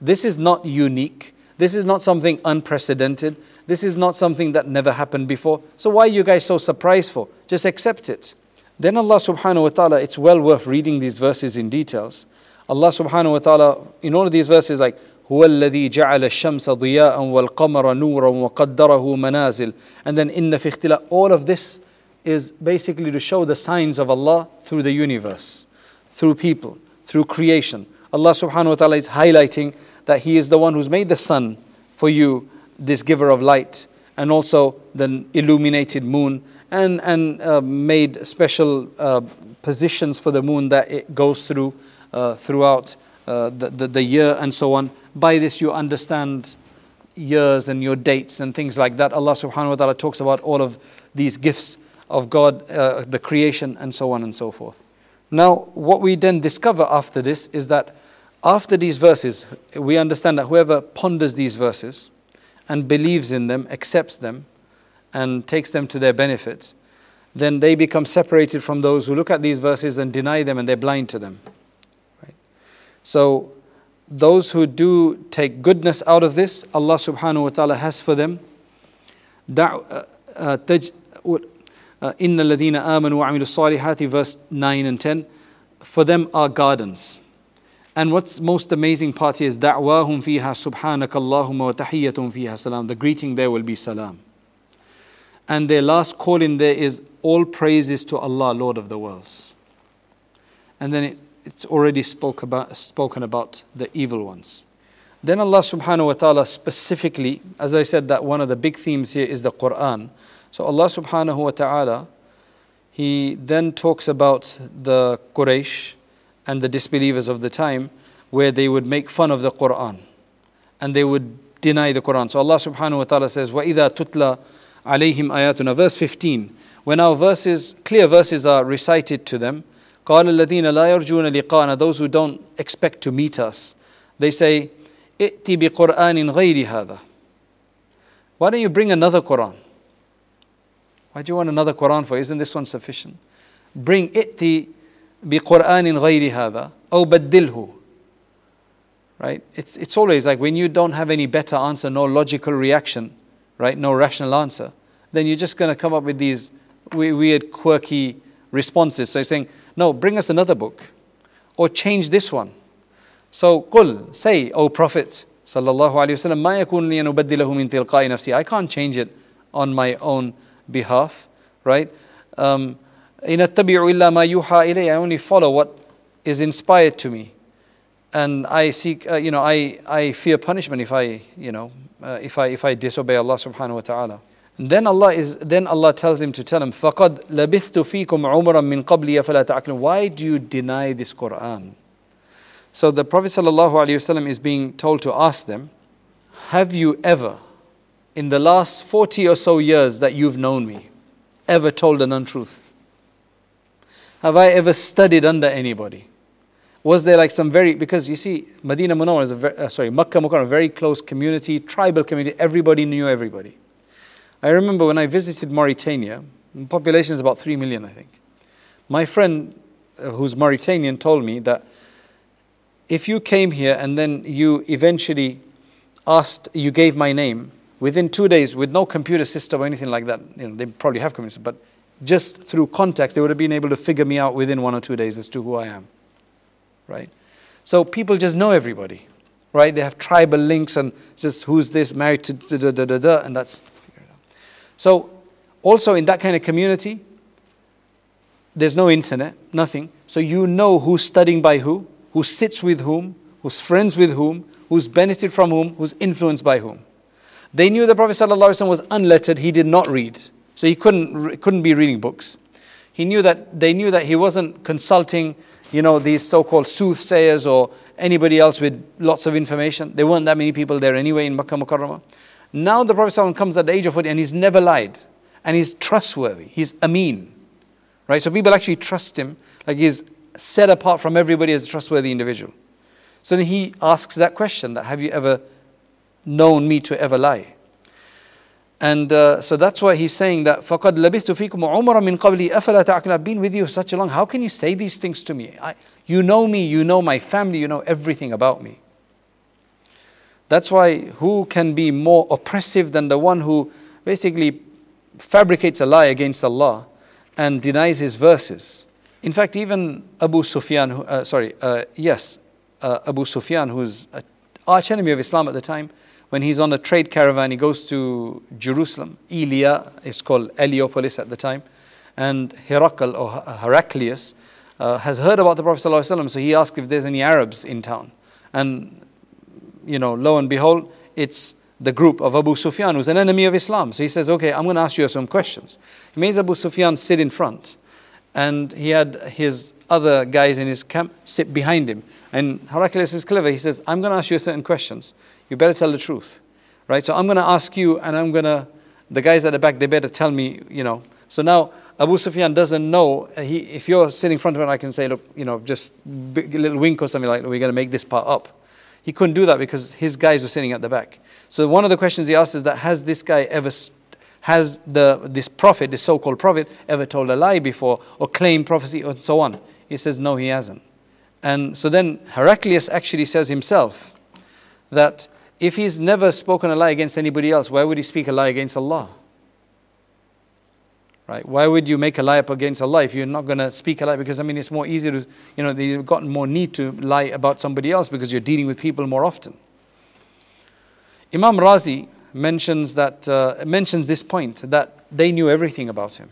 [SPEAKER 1] This is not unique. This is not something unprecedented. This is not something that never happened before. So why are you guys so surprised for? Just accept it. Then Allah subhanahu wa ta'ala, it's well worth reading these verses in details. Allah subhanahu wa ta'ala, in all of these verses, like, هو الذي جعل الشمس ضياء والقمر نورا وقدره منازل and then إن في اختلاف all of this is basically to show the signs of Allah through the universe through people through creation Allah subhanahu wa ta'ala is highlighting that He is the one who's made the sun for you this giver of light, and also the illuminated moon, and, and uh, made special uh, positions for the moon that it goes through uh, throughout uh, the, the, the year and so on. By this, you understand years and your dates and things like that. Allah subhanahu wa ta'ala talks about all of these gifts of God, uh, the creation, and so on and so forth. Now, what we then discover after this is that after these verses, we understand that whoever ponders these verses, and believes in them, accepts them, and takes them to their benefit, then they become separated from those who look at these verses and deny them and they're blind to them. Right? So, those who do take goodness out of this, Allah subhanahu wa ta'ala has for them. Uh, uh, uh, Inna ladina amanu wa salihati, verse 9 and 10. For them are gardens. And what's most amazing part is da'wahum fiha subhanakallahumma wa tahiyatum fiha salam. The greeting there will be salam. And their last call in there is all praises to Allah, Lord of the worlds. And then it, it's already spoke about, spoken about the evil ones. Then Allah subhanahu wa ta'ala specifically, as I said, that one of the big themes here is the Quran. So Allah subhanahu wa ta'ala, He then talks about the Quraysh and the disbelievers of the time where they would make fun of the Quran and they would deny the Quran. So Allah subhanahu wa ta'ala says, وَإِذَا تُتْلَى عَلَيْهِمْ آيَاتُنَا Verse 15. When our verses, clear verses are recited to them, قَالَ الَّذِينَ لَا يَرْجُونَ لِقَاءَنَا Those who don't expect to meet us, they say, ائتي بقرآن غير هذا Why don't you bring another Quran? Why do you want another Quran for? Isn't this one sufficient? Bring ائتي بقرآن غير هذا أو بدله right? It's, it's always like when you don't have any better answer, no logical reaction, right? No rational answer, then you're just going to come up with these weird, quirky responses. So he's saying, no, bring us another book or change this one. So, قل, say, O Prophet, sallallahu alayhi wasallam, ما يكون لي أن أبدله من تلقاء نفسي. I can't change it on my own behalf, right? Um, إن أتبع إلا ما يوحى إلي. I only follow what is inspired to me and I seek, uh, you know, I, I fear punishment if I, you know, uh, if I if I disobey Allah subhanahu wa ta'ala. And then Allah is then Allah tells him to tell him, فَقَدْ لَبِثْتُ فِيكُمْ عُمْرًا مِّن قَبْلِي فَلَا تَعْقِلُونَ Why do you deny this Quran? So the Prophet ﷺ is being told to ask them, Have you ever, in the last 40 or so years that you've known me, ever told an untruth? Have I ever studied under anybody? Was there like some very because you see Medina Munawwar is a very, uh, sorry Makkah Mukarram a very close community tribal community. Everybody knew everybody. I remember when I visited Mauritania population is about 3 million I think. My friend uh, who's Mauritanian told me that if you came here and then you eventually asked you gave my name within 2 days with no computer system or anything like that you know they probably have computer but just through context they would have been able to figure me out within 1 or 2 days as to who I am right? So people just know everybody, right? They have tribal links and just who's this married to da da da da, and that's. So also in that kind of community, there's no internet, nothing. So you know who's studying by who, who sits with whom, who's friends with whom, who's benefited from whom, who's influenced by whom. They knew the Prophet ﷺ was unlettered, he did not read. So he couldn't, couldn't be reading books. He knew that they knew that he wasn't consulting you know, these so called soothsayers or anybody else with lots of information. There weren't that many people there anyway in Makkah Mukarramah. Now the Prophet comes at the age of 40 and he's never lied. And he's trustworthy. He's Ameen. Right? So people actually trust him. Like he's set apart from everybody as a trustworthy individual. So then he asks that question that have you ever known me to ever lie? And uh, so that's why he's saying that فَقَدْ لَبِثْتُ فِيكُمْ عُمْرًا مِنْ قَبْلِ أَفَلَا تَعْقِلُونَ I've been with you such a long, how can you say these things to me? I, you know me, you know my family, you know everything about me. That's why who can be more oppressive than the one who basically fabricates a lie against Allah and denies his verses? In fact, even Abu Sufyan, uh, sorry, uh, yes, uh, Abu Sufyan, who's an arch enemy of Islam at the time, when he's on a trade caravan, he goes to Jerusalem. Elia is called Heliopolis at the time. And Herakl or Heraclius uh, has heard about the Prophet ﷺ, so he asked if there's any Arabs in town. And, you know, lo and behold, it's the group of Abu Sufyan, who's an enemy of Islam. So he says, Okay, I'm going to ask you some questions. He makes Abu Sufyan sit in front. And he had his other guys in his camp sit behind him. And Heraclius is clever. He says, I'm going to ask you certain questions. You better tell the truth. Right? So I'm going to ask you, and I'm going to, the guys at the back, they better tell me, you know. So now Abu Sufyan doesn't know. Uh, he, if you're sitting in front of him, I can say, look, you know, just a little wink or something like, that. we're going to make this part up. He couldn't do that because his guys were sitting at the back. So one of the questions he asked is that has this guy ever, has the this prophet, this so-called prophet, ever told a lie before or claimed prophecy and so on? He says no, he hasn't. And so then Heraclius actually says himself that if he's never spoken a lie against anybody else, why would he speak a lie against Allah? Right? Why would you make a lie up against Allah if you're not going to speak a lie? Because I mean, it's more easy to, you know, you've got more need to lie about somebody else because you're dealing with people more often. Imam Razi mentions that uh, mentions this point that they knew everything about him.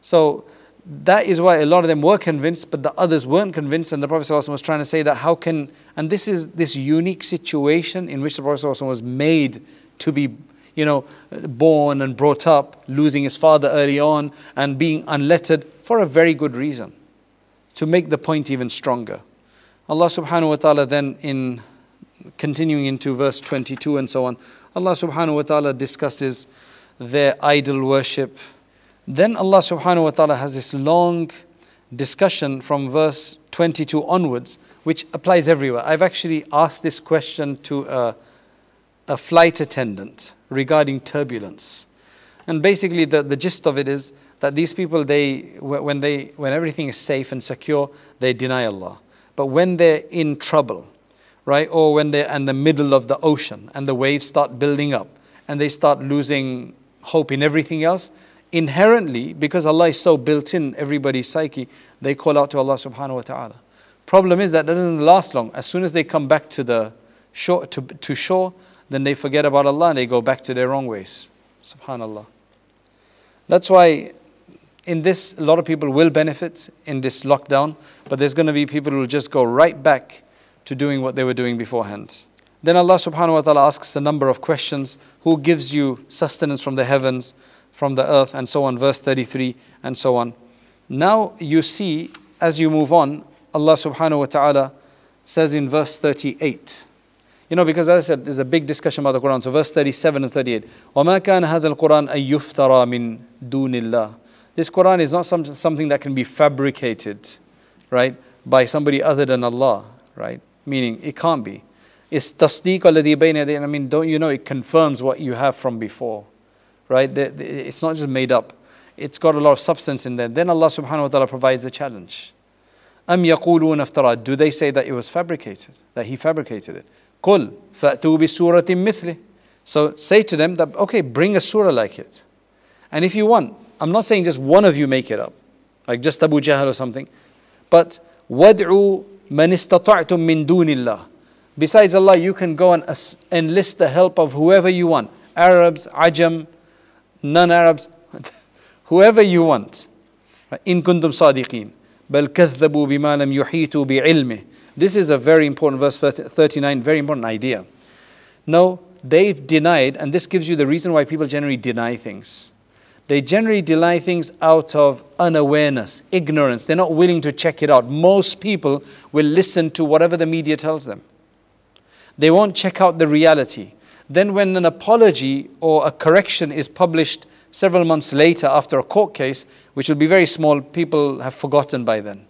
[SPEAKER 1] So that is why a lot of them were convinced, but the others weren't convinced. And the Prophet ﷺ was trying to say that how can, and this is this unique situation in which the Prophet ﷺ was made to be, you know, born and brought up, losing his father early on, and being unlettered for a very good reason, to make the point even stronger. Allah subhanahu wa ta'ala then in continuing into verse 22 and so on, Allah subhanahu wa ta'ala discusses their idol worship then Allah subhanahu wa ta'ala has this long discussion from verse 22 onwards which applies everywhere. I've actually asked this question to a, a flight attendant regarding turbulence. And basically, the, the gist of it is that these people, they, when, they, when everything is safe and secure, they deny Allah. But when they're in trouble, right, or when they're in the middle of the ocean and the waves start building up and they start losing hope in everything else, inherently, because Allah is so built in everybody's psyche, they call out to Allah subhanahu wa ta'ala. Problem is that doesn't last long. As soon as they come back to the shore, to, to shore, then they forget about Allah and they go back to their wrong ways. Subhanallah. That's why in this, a lot of people will benefit in this lockdown, but there's going to be people who will just go right back to doing what they were doing beforehand. Then Allah subhanahu wa ta'ala asks a number of questions Who gives you sustenance from the heavens, from the earth, and so on, verse 33, and so on. Now you see, as you move on, Allah subhanahu wa ta'ala says in verse 38, you know, because as I said, there's a big discussion about the Quran. So verse 37 and 38. وَمَا كَانَ هَذَا الْقُرْآنَ أَن يُفْتَرَى مِن دُونِ اللَّهِ This Quran is not some, something that can be fabricated, right, by somebody other than Allah, right? Meaning, it can't be. It's tasdeeq alladhi bayna I mean, don't you know, it confirms what you have from before, right? It's not just made up. It's got a lot of substance in there. Then Allah subhanahu wa ta'ala provides a challenge. Am yaqulun. Do they say that it was fabricated? That he fabricated it? Qul fa'tu bi suratin mithli. So say to them that, okay, bring a surah like it. And if you want, I'm not saying just one of you make it up, like just Abu Jahl or something, but wad'u man istata'tum min dunillah. Besides Allah, you can go and enlist the help of whoever you want Arabs, Ajam, non-Arabs, whoever you want. In kuntum sadiqeen. بل كذبوا بما لم يحيطوا بعلمه this is a very important verse 39, very important idea. No, they've denied, and this gives you the reason why people generally deny things. They generally deny things out of unawareness, ignorance. They're not willing to check it out. Most people will listen to whatever the media tells them. They won't check out the reality. Then, when an apology or a correction is published several months later after a court case, which will be very small, people have forgotten by then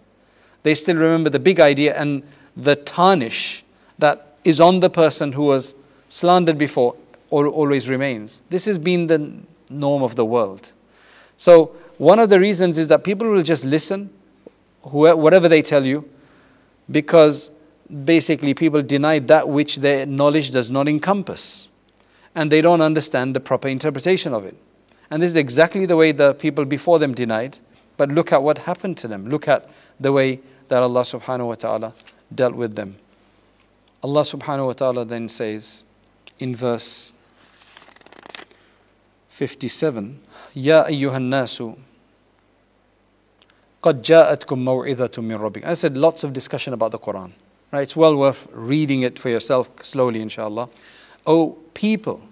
[SPEAKER 1] they still remember the big idea and the tarnish that is on the person who was slandered before always remains. This has been the norm of the world. So, one of the reasons is that people will just listen, whatever they tell you, because basically people deny that which their knowledge does not encompass. And they don't understand the proper interpretation of it. And this is exactly the way the people before them denied. But look at what happened to them. Look at the way that Allah subhanahu wa ta'ala dealt with them. Allah subhanahu wa ta'ala then says in verse 57 Ya ayyuhan nasu قد جاءتكم موعظة من ربكم I said lots of discussion about the Quran. Right? It's well worth reading it for yourself slowly, inshallah. Oh, people,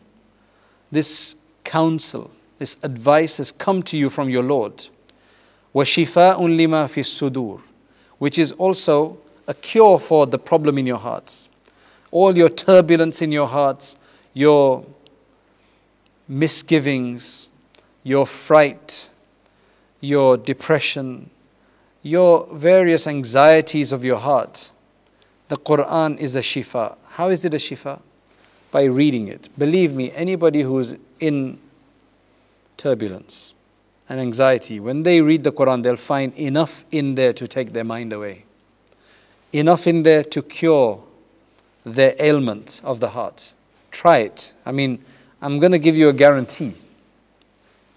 [SPEAKER 1] this counsel, this advice has come to you from your Lord. وَشِفَاءٌ لِمَا فِي الصُّدُورِ which is also a cure for the problem in your hearts. All your turbulence in your hearts, your misgivings, your fright, your depression, your various anxieties of your heart. the Quran is a shifa. How is it a shifa? By reading it. Believe me, anybody who's in turbulence, and anxiety, when they read the Quran, they'll find enough in there to take their mind away, enough in there to cure their ailment of the heart. Try it. I mean, I'm going to give you a guarantee.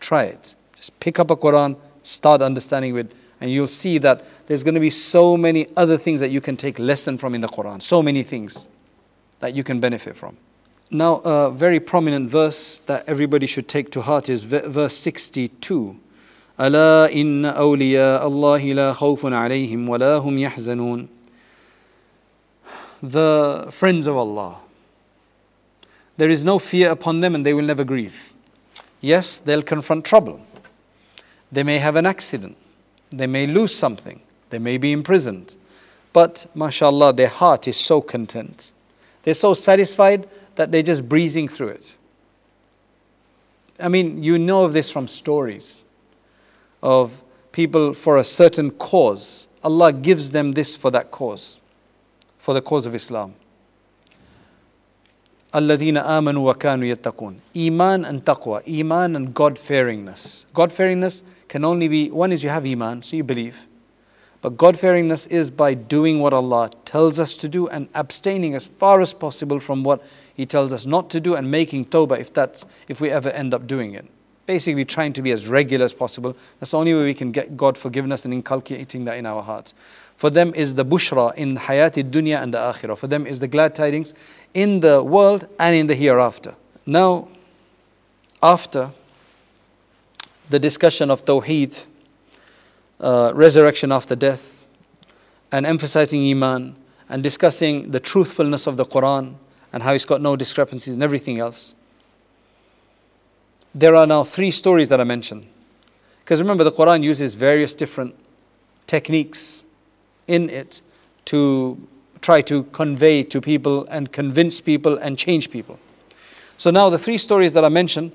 [SPEAKER 1] Try it. Just pick up a Quran, start understanding it, and you'll see that there's going to be so many other things that you can take lesson from in the Quran. So many things that you can benefit from. Now, a very prominent verse that everybody should take to heart is verse 62. ألا إن أولياء الله لا خوف عليهم ولا هم يحزنون The friends of Allah There is no fear upon them and they will never grieve. Yes, they'll confront trouble. They may have an accident. They may lose something. They may be imprisoned. But, mashallah, their heart is so content. They're so satisfied that they're just breezing through it. I mean, you know of this from stories of people for a certain cause. Allah gives them this for that cause. for the cause of Islam. الذين آمنوا وكانوا يتقون Iman and taqwa, Iman and God fearingness. God fearingness can only be one is you have Iman, so you believe. but God fearingness is by doing what Allah tells us to do and abstaining as far as possible from what He tells us not to do and making tawbah if that's if we ever end up doing it. Basically trying to be as regular as possible. That's the only way we can get God forgiveness and inculcating that in our hearts. For them is the bushra in hayati dunya and the akhirah. For them is the glad tidings in the world and in the hereafter. Now, after the discussion of Tawheed, uh, resurrection after death, and emphasizing Iman, and discussing the truthfulness of the Quran and how it's got no discrepancies and everything else, there are now three stories that I mentioned. Because remember, the Quran uses various different techniques in it to try to convey to people and convince people and change people. So now the three stories that I mentioned,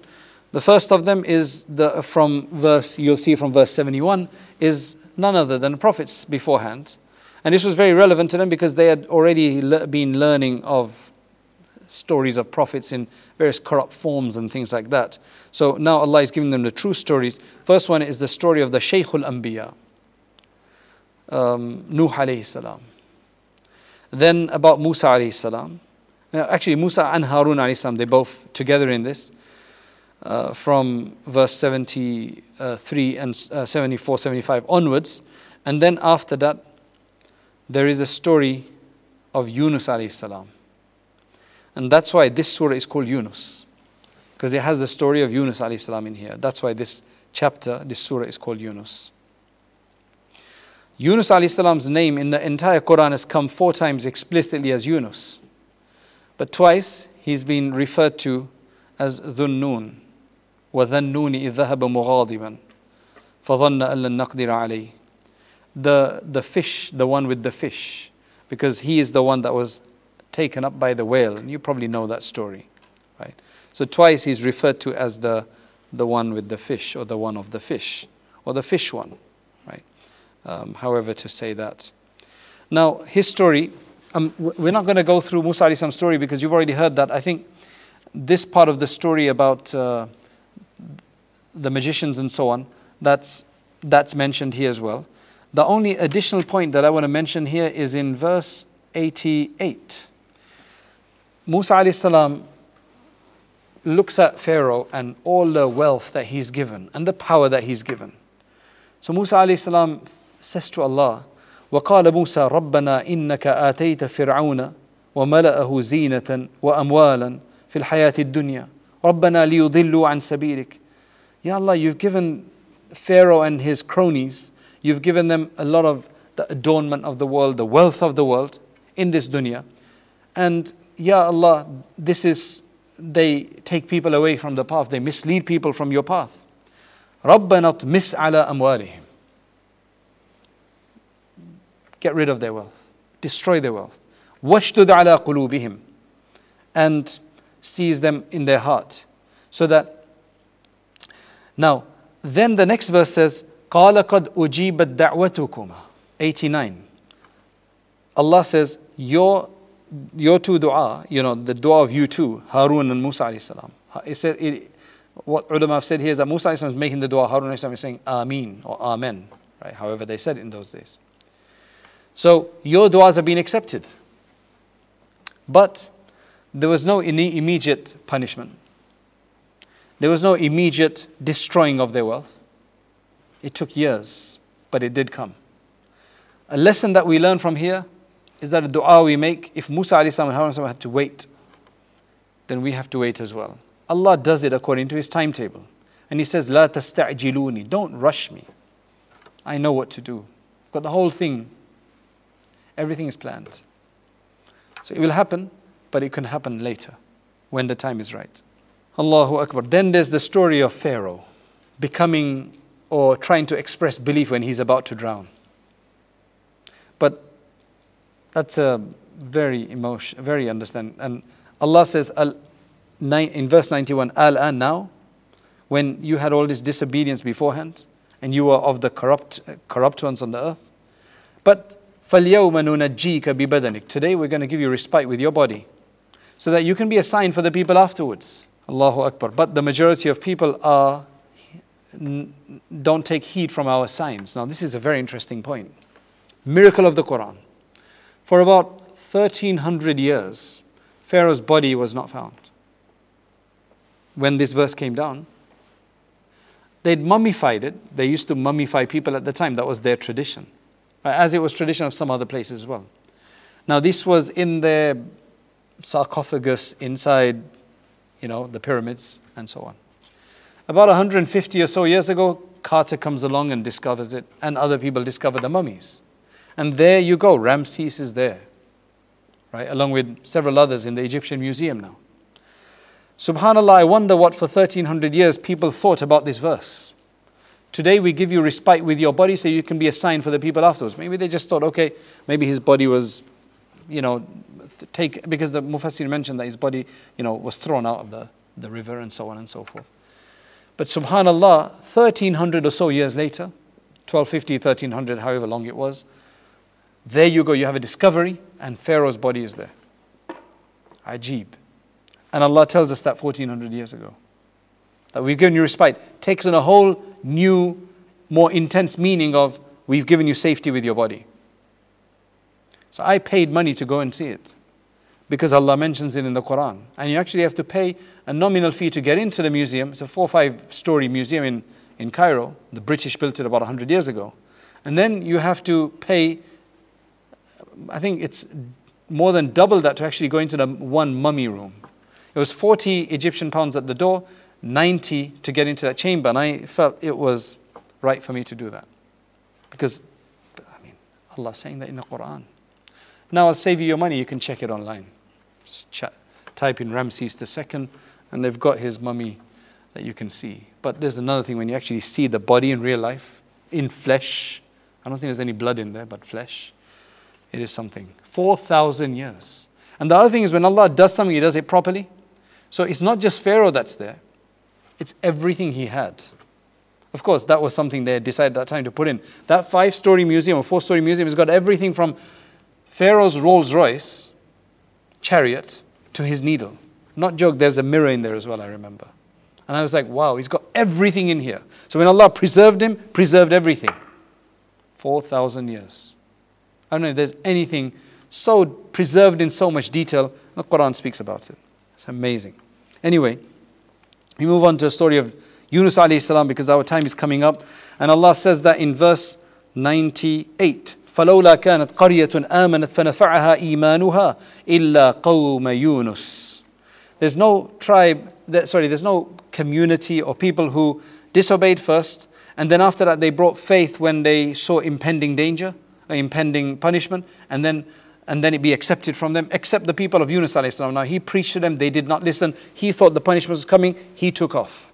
[SPEAKER 1] the first of them is the, from verse, you'll see from verse 71, is none other than the prophets beforehand. And this was very relevant to them because they had already le- been learning of stories of prophets in various corrupt forms and things like that. So now Allah is giving them the true stories. First one is the story of the Shaykhul Anbiya, um, Nuh alayhi salam. Then about Musa alayhi salam. Actually, Musa and Harun alayhi salam, they both together in this. Uh, from verse 73 and uh, 74, 75 onwards. And then after that, there is a story of Yunus alayhi salam. And that's why this surah is called Yunus. Because it has the story of Yunus alayhi salam in here. That's why this chapter, this surah is called Yunus. Yunus alayhi salam's name in the entire Quran has come four times explicitly as Yunus. But twice he's been referred to as Dhunnun. وَذَنُّونِ إِذْ ذَهَبَ مُغَاضِبًا فَظَنَّ أَن لَن نَقْدِرَ عَلَيْهِ the, the fish, the one with the fish, because he is the one that was taken up by the whale. And you probably know that story, right? So twice he's referred to as the, the one with the fish, or the one of the fish, or the fish one um, however to say that. Now, his story, um, we're not going to go through Musa Islam's story because you've already heard that. I think this part of the story about uh, the magicians and so on, that's, that's mentioned here as well. The only additional point that I want to mention here is in verse 88. Musa salam looks at Pharaoh and all the wealth that he's given and the power that he's given. So Musa salam says to Allah, وقال موسى ربنا إنك آتيت فرعون وملأه زينة وأموالا في الحياة الدنيا ربنا ليضلوا عن سبيلك Ya Allah, you've given Pharaoh and his cronies, you've given them a lot of the adornment of the world, the wealth of the world in this dunya. And Ya Allah, this is, they take people away from the path, they mislead people from your path. ربنا اطمس على أموالهم get rid of their wealth, destroy their wealth. وَاشْتُدْ عَلَىٰ قُلُوبِهِمْ And seize them in their heart. So that, now, then the next verse says, قَالَ قَدْ أُجِيبَتْ دَعْوَتُكُمَا 89. Allah says, your, your two dua, you know, the dua of you two, Harun and Musa alayhi salam. It says, it, what ulama have said here is that Musa is making the dua, Harun is saying Ameen or Amen, right? However they said in those days. So your du'as have been accepted. But there was no immediate punishment. There was no immediate destroying of their wealth. It took years, but it did come. A lesson that we learn from here is that a dua we make, if Musa and Harun had to wait, then we have to wait as well. Allah does it according to His timetable. And He says, La tasta'jiluni, don't rush me. I know what to do. I've got the whole thing Everything is planned. So it will happen, but it can happen later when the time is right. Allahu Akbar. Then there's the story of Pharaoh becoming or trying to express belief when he's about to drown. But that's a very emotion, very understand. And Allah says in verse 91, Al an now, when you had all this disobedience beforehand, and you were of the corrupt, corrupt ones on the earth. But فَالْيَوْمَ نُنَجِّيكَ بِبَدَنِكَ Today we're going to give you respite with your body. So that you can be a sign for the people afterwards. Allahu Akbar. But the majority of people are don't take heed from our signs. Now this is a very interesting point. Miracle of the Quran. For about 1300 years, Pharaoh's body was not found. When this verse came down, they'd mummified it. They used to mummify people at the time. That was their tradition, as it was tradition of some other places as well. Now, this was in their sarcophagus inside, you know, the pyramids and so on. About 150 or so years ago, Carter comes along and discovers it, and other people discover the mummies. And there you go, Ramses is there, right, along with several others in the Egyptian Museum now. Subhanallah, I wonder what for 1300 years people thought about this verse. Today we give you respite with your body so you can be a sign for the people afterwards. Maybe they just thought, okay, maybe his body was, you know, take because the Mufassir mentioned that his body, you know, was thrown out of the, the river and so on and so forth. But subhanallah, 1300 or so years later, 1250, 1300, however long it was, there you go, you have a discovery, and Pharaoh's body is there. Ajib. And Allah tells us that 1400 years ago. That we've given you respite. Takes on a whole new, more intense meaning of we've given you safety with your body. So I paid money to go and see it because Allah mentions it in the Quran. And you actually have to pay a nominal fee to get into the museum. It's a four or five story museum in, in Cairo. The British built it about 100 years ago. And then you have to pay, I think it's more than double that to actually go into the one mummy room. It was 40 Egyptian pounds at the door, 90 to get into that chamber, and I felt it was right for me to do that. Because, I mean, Allah saying that in the Quran. Now I'll save you your money, you can check it online. Type in Ramses II, and they've got his mummy that you can see. But there's another thing when you actually see the body in real life, in flesh. I don't think there's any blood in there, but flesh. It is something. 4,000 years. And the other thing is when Allah does something, He does it properly. So it's not just Pharaoh that's there, it's everything he had. Of course, that was something they decided at that time to put in. That five story museum or four story museum has got everything from Pharaoh's Rolls Royce chariot to his needle. Not joke, there's a mirror in there as well, I remember. And I was like, wow, he's got everything in here. So when Allah preserved him, preserved everything. 4,000 years. I don't know if there's anything so preserved in so much detail. The Quran speaks about it. It's amazing. Anyway, we move on to the story of Yunus alayhi salam because our time is coming up. And Allah says that in verse 98. فلولا كانت قرية آمنت فنفعها إيمانها إلا قوم يونس. There's no tribe, that, sorry, there's no community or people who disobeyed first, and then after that they brought faith when they saw impending danger, impending punishment, and then and then it be accepted from them, except the people of Yunus alayhi Now he preached to them, they did not listen. He thought the punishment was coming, he took off.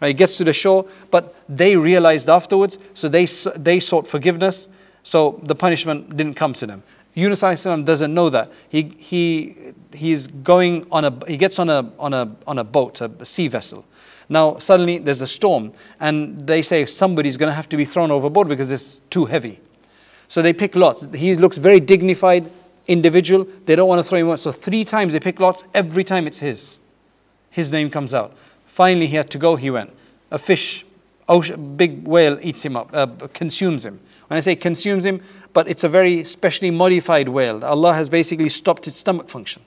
[SPEAKER 1] Right, he gets to the shore, but they realized afterwards, so they, they sought forgiveness, so the punishment didn't come to them. Yunus doesn't know that. He, he, he's going on a, he gets on a, on a, on a boat, a, a sea vessel. Now, suddenly there's a storm, and they say somebody's going to have to be thrown overboard because it's too heavy. So they pick lots. He looks very dignified individual. They don't want to throw him out. So three times they pick lots. Every time it's his. His name comes out. Finally, he had to go. He went. A fish, ocean, big whale eats him up, uh, consumes him. When I say consumes him, but it's a very specially modified whale. Allah has basically stopped its stomach function.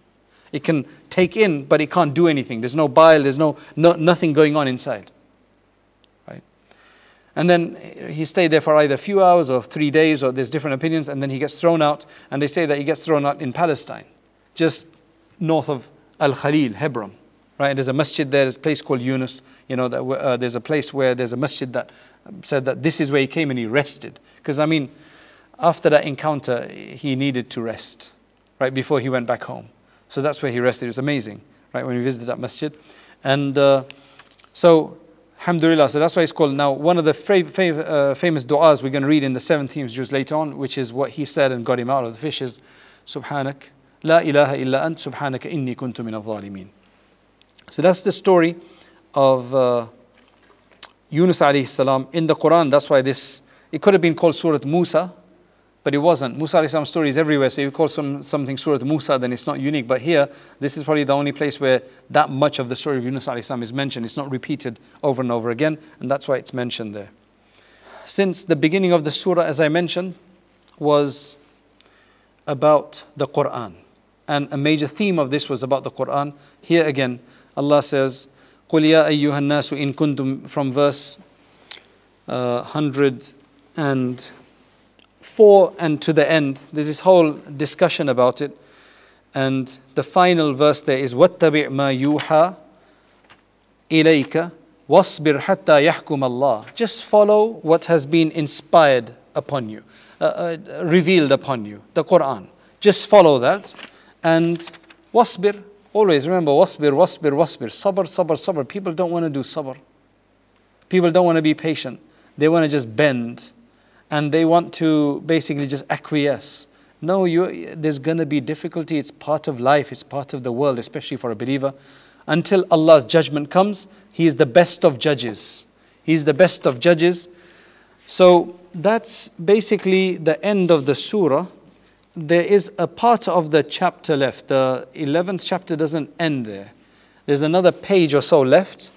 [SPEAKER 1] It can take in, but it can't do anything. There's no bile. There's no, no nothing going on inside. Right? And then he stayed there for either a few hours or three days, or there's different opinions, and then he gets thrown out. And they say that he gets thrown out in Palestine, just north of Al Khalil, Hebron. Right? There's a masjid there, there's a place called Yunus. You know, that, uh, there's a place where there's a masjid that said that this is where he came and he rested. Because, I mean, after that encounter, he needed to rest, right, before he went back home. So that's where he rested. It was amazing, right, when we visited that masjid. And uh, so Alhamdulillah. So that's why it's called. Now, one of the uh, famous du'as we're going to read in the seventh hymns just later on, which is what he said and got him out of the fish is Subhanak, La ilaha illa ant, Subhanaka inni kuntu min al So that's the story of uh, Yunus alayhi salam in the Quran. That's why this, it could have been called Surah Musa, but it wasn't. Musa Islam's story is everywhere, so if you call some, something Surah Musa, then it's not unique. But here, this is probably the only place where that much of the story of Yunus salam is mentioned. It's not repeated over and over again, and that's why it's mentioned there. Since the beginning of the surah, as I mentioned, was about the Quran. And a major theme of this was about the Quran. Here again, Allah says, قُلْ يَا أَيُّهَا النَّاسُ إِن كُنْتُمْ From verse uh, 104 and to the end, there's this whole discussion about it. And the final verse there is وَاتَّبِعْ مَا يُوحَى إِلَيْكَ وَاصْبِرْ حَتَّى يَحْكُمَ اللَّهِ Just follow what has been inspired upon you, uh, uh, revealed upon you, the Quran. Just follow that and wasbir. Always remember wasbir, wasbir, wasbir. Sabr, sabr, sabr. People don't want to do sabr. People don't want to be patient. They want to just bend and they want to basically just acquiesce. No, you, there's going to be difficulty. It's part of life, it's part of the world, especially for a believer. Until Allah's judgment comes, He is the best of judges. He is the best of judges. So that's basically the end of the surah. There is a part of the chapter left. The 11th chapter doesn't end there. There's another page or so left,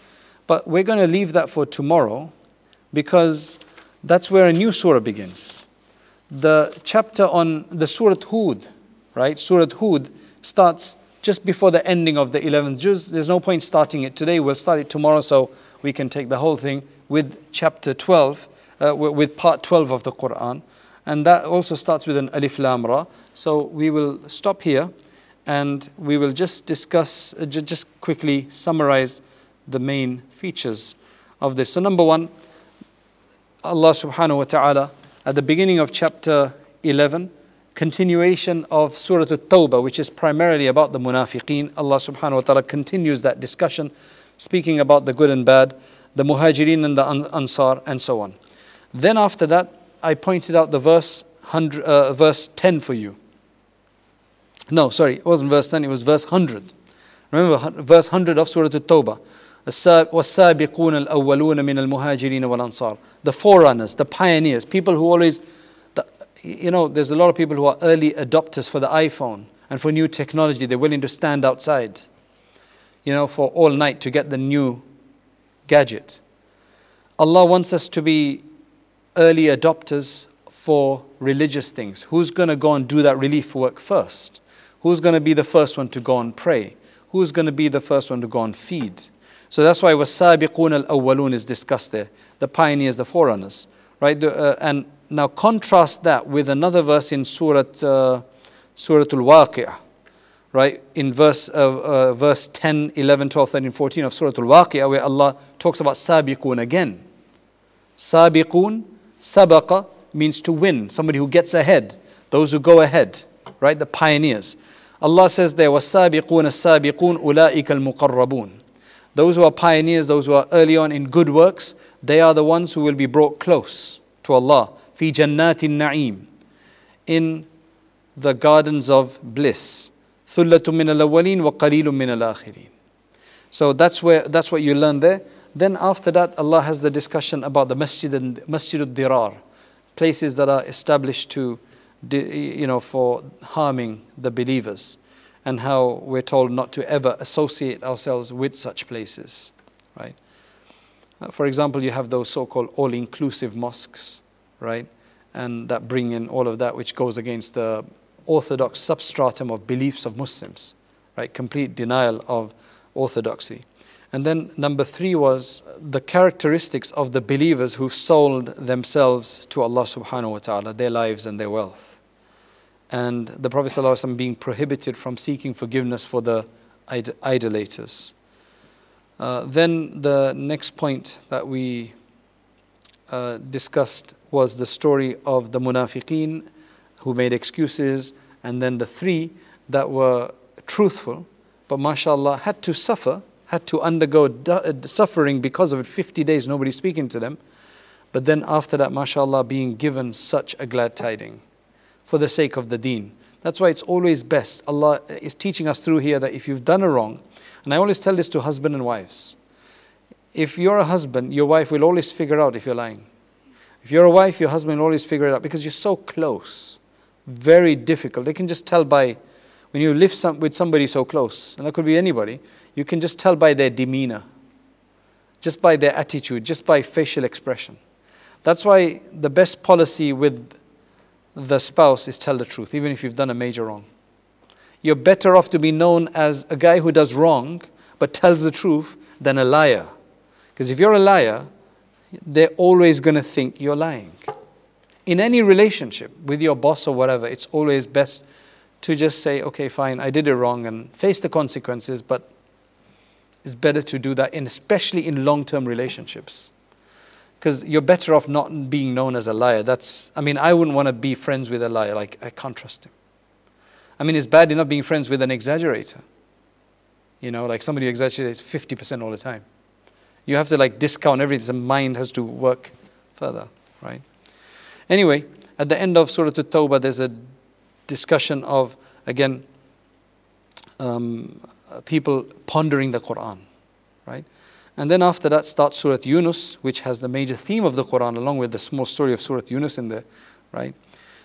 [SPEAKER 1] but we're going to leave that for tomorrow because that's where a new surah begins. The chapter on the Surah Hud, right? Surah Hud starts just before the ending of the 11th juz. There's no point starting it today. We'll start it tomorrow so we can take the whole thing with chapter 12 uh, with part 12 of the Quran. And that also starts with an alif lam ra. So we will stop here and we will just discuss, uh, just quickly summarize the main features of this. So, number one, Allah subhanahu wa ta'ala at the beginning of chapter 11, continuation of Surah At-Tawbah, which is primarily about the munafiqeen. Allah subhanahu wa ta'ala continues that discussion, speaking about the good and bad, the muhajirin and the ansar, and so on. Then after that, I pointed out the verse, uh, verse 10 for you. No, sorry, it wasn't verse 10, it was verse 100. Remember, verse 100 of Surah At-Tawbah. وَالسَّابِقُونَ الْأَوَّلُونَ مِنَ الْمُهَاجِرِينَ وَالْأَنصَارِ The forerunners, the pioneers, people who always, the, you know, there's a lot of people who are early adopters for the iPhone and for new technology. They're willing to stand outside, you know, for all night to get the new gadget. Allah wants us to be early adopters for religious things. Who's going to go and do that relief work first? Who's going to be the first one to go and pray? Who's going to be the first one to go and feed? So that's why wasabiqun al-awwalun is discussed there. The pioneers, the forerunners, right? The, uh, and now contrast that with another verse in Surah uh, Surah Al-Waqi'ah, right? In verse uh, uh, verse 10, 11, 12, 13, 14 of Surah Al-Waqi'ah, where Allah talks about sabiqun again. Sabiqun Sabaqa means to win, somebody who gets ahead, those who go ahead, right? The pioneers. Allah says there, وَالسَّابِقُونَ السَّابِقُونَ أُولَٰئِكَ الْمُقَرَّبُونَ Those who are pioneers, those who are early on in good works, they are the ones who will be brought close to Allah. فِي جَنَّاتِ النَّعِيمِ In the gardens of bliss. ثُلَّةٌ مِّنَ الْأَوَّلِينَ وَقَلِيلٌ مِّنَ الْآخِرِينَ So that's where that's what you learn there. Then after that, Allah has the discussion about the masjid and masjid al-dirar, places that are established to, you know, for harming the believers, and how we're told not to ever associate ourselves with such places, right? Uh, for example, you have those so-called all-inclusive mosques, right? And that bring in all of that which goes against the orthodox substratum of beliefs of Muslims, right? Complete denial of orthodoxy. And then number three was the characteristics of the believers who've sold themselves to Allah subhanahu wa ta'ala, their lives and their wealth. And the Prophet ﷺ being prohibited from seeking forgiveness for the idolaters. Uh, then the next point that we uh, discussed was the story of the munafiqeen who made excuses, and then the three that were truthful, but mashallah had to suffer had to undergo uh, suffering because of it 50 days, nobody speaking to them. But then after that, mashallah, being given such a glad tiding for the sake of the deen. That's why it's always best. Allah is teaching us through here that if you've done a wrong, and I always tell this to husband and wives. If you're a husband, your wife will always figure out if you're lying. If you're a wife, your husband will always figure it out because you're so close. Very difficult. They can just tell by when you live some, with somebody so close, and that could be anybody, you can just tell by their demeanor, just by their attitude, just by facial expression. That's why the best policy with the spouse is tell the truth, even if you've done a major wrong. You're better off to be known as a guy who does wrong but tells the truth than a liar. Because if you're a liar, they're always going to think you're lying. In any relationship with your boss or whatever, it's always best to just say, okay, fine, I did it wrong and face the consequences, but it's better to do that, in, especially in long term relationships. Because you're better off not being known as a liar. That's, I mean, I wouldn't want to be friends with a liar. Like, I can't trust him. I mean, it's bad enough being friends with an exaggerator. You know, like somebody who exaggerates 50% all the time. You have to like discount everything. The mind has to work further, right? Anyway, at the end of Surah At-Tawbah, there's a discussion of, again, um, Uh, people pondering the Quran, right? And then after that starts Surah Yunus, which has the major theme of the Quran, along with the small story of Surah Yunus in there, right?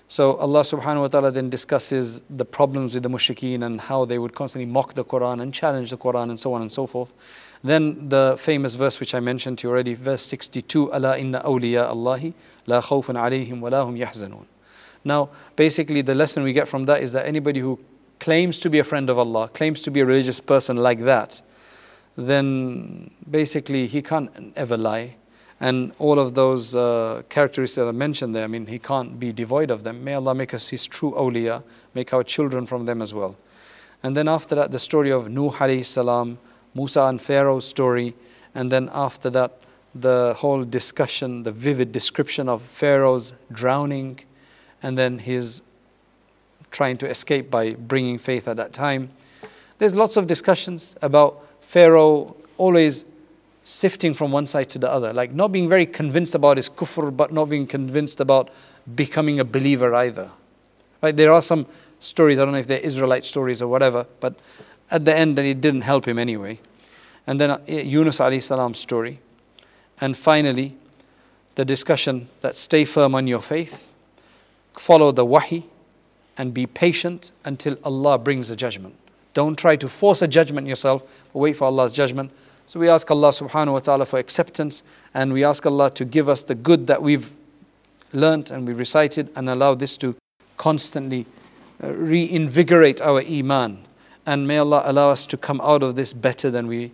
[SPEAKER 1] So Allah subhanahu wa ta'ala then discusses the problems with the mushrikeen and how they would constantly mock the Quran and challenge the Quran and so on and so forth. Then the famous verse which I mentioned to you already, verse 62, Allah inna awliya Allahi la khawfun alayhim wa lahum yahzanun. Now, basically the lesson we get from that is that anybody who claims to be a friend of Allah, claims to be a religious person like that, then basically he can't ever lie and all of those uh, characteristics that are mentioned there, I mean, he can't be devoid of them. May Allah make us his true awliya, make our children from them as well. And then after that, the story of Nuh alayhi salam, Musa and Pharaoh's story, and then after that, the whole discussion, the vivid description of Pharaoh's drowning, and then his trying to escape by bringing faith at that time. There's lots of discussions about Pharaoh always sifting from one side to the other, like not being very convinced about his kufr, but not being convinced about becoming a believer either. Right? There are some stories, I don't know if they're Israelite stories or whatever, but at the end, then it didn't help him anyway. And then uh, Yunus alayhi salam's story. And finally, the discussion that stay firm on your faith, follow the wahi, and be patient until Allah brings a judgment. Don't try to force a judgment yourself, wait for Allah's judgment. So we ask Allah subhanahu wa ta'ala for acceptance and we ask Allah to give us the good that we've learnt and we've recited and allow this to constantly uh, reinvigorate our iman. And may Allah allow us to come out of this better than we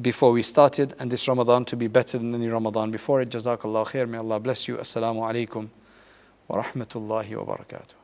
[SPEAKER 1] before we started and this Ramadan to be better than any Ramadan before it. Jazakallah khair. May Allah bless you. Assalamu alaikum wa rahmatullahi wa barakatuh.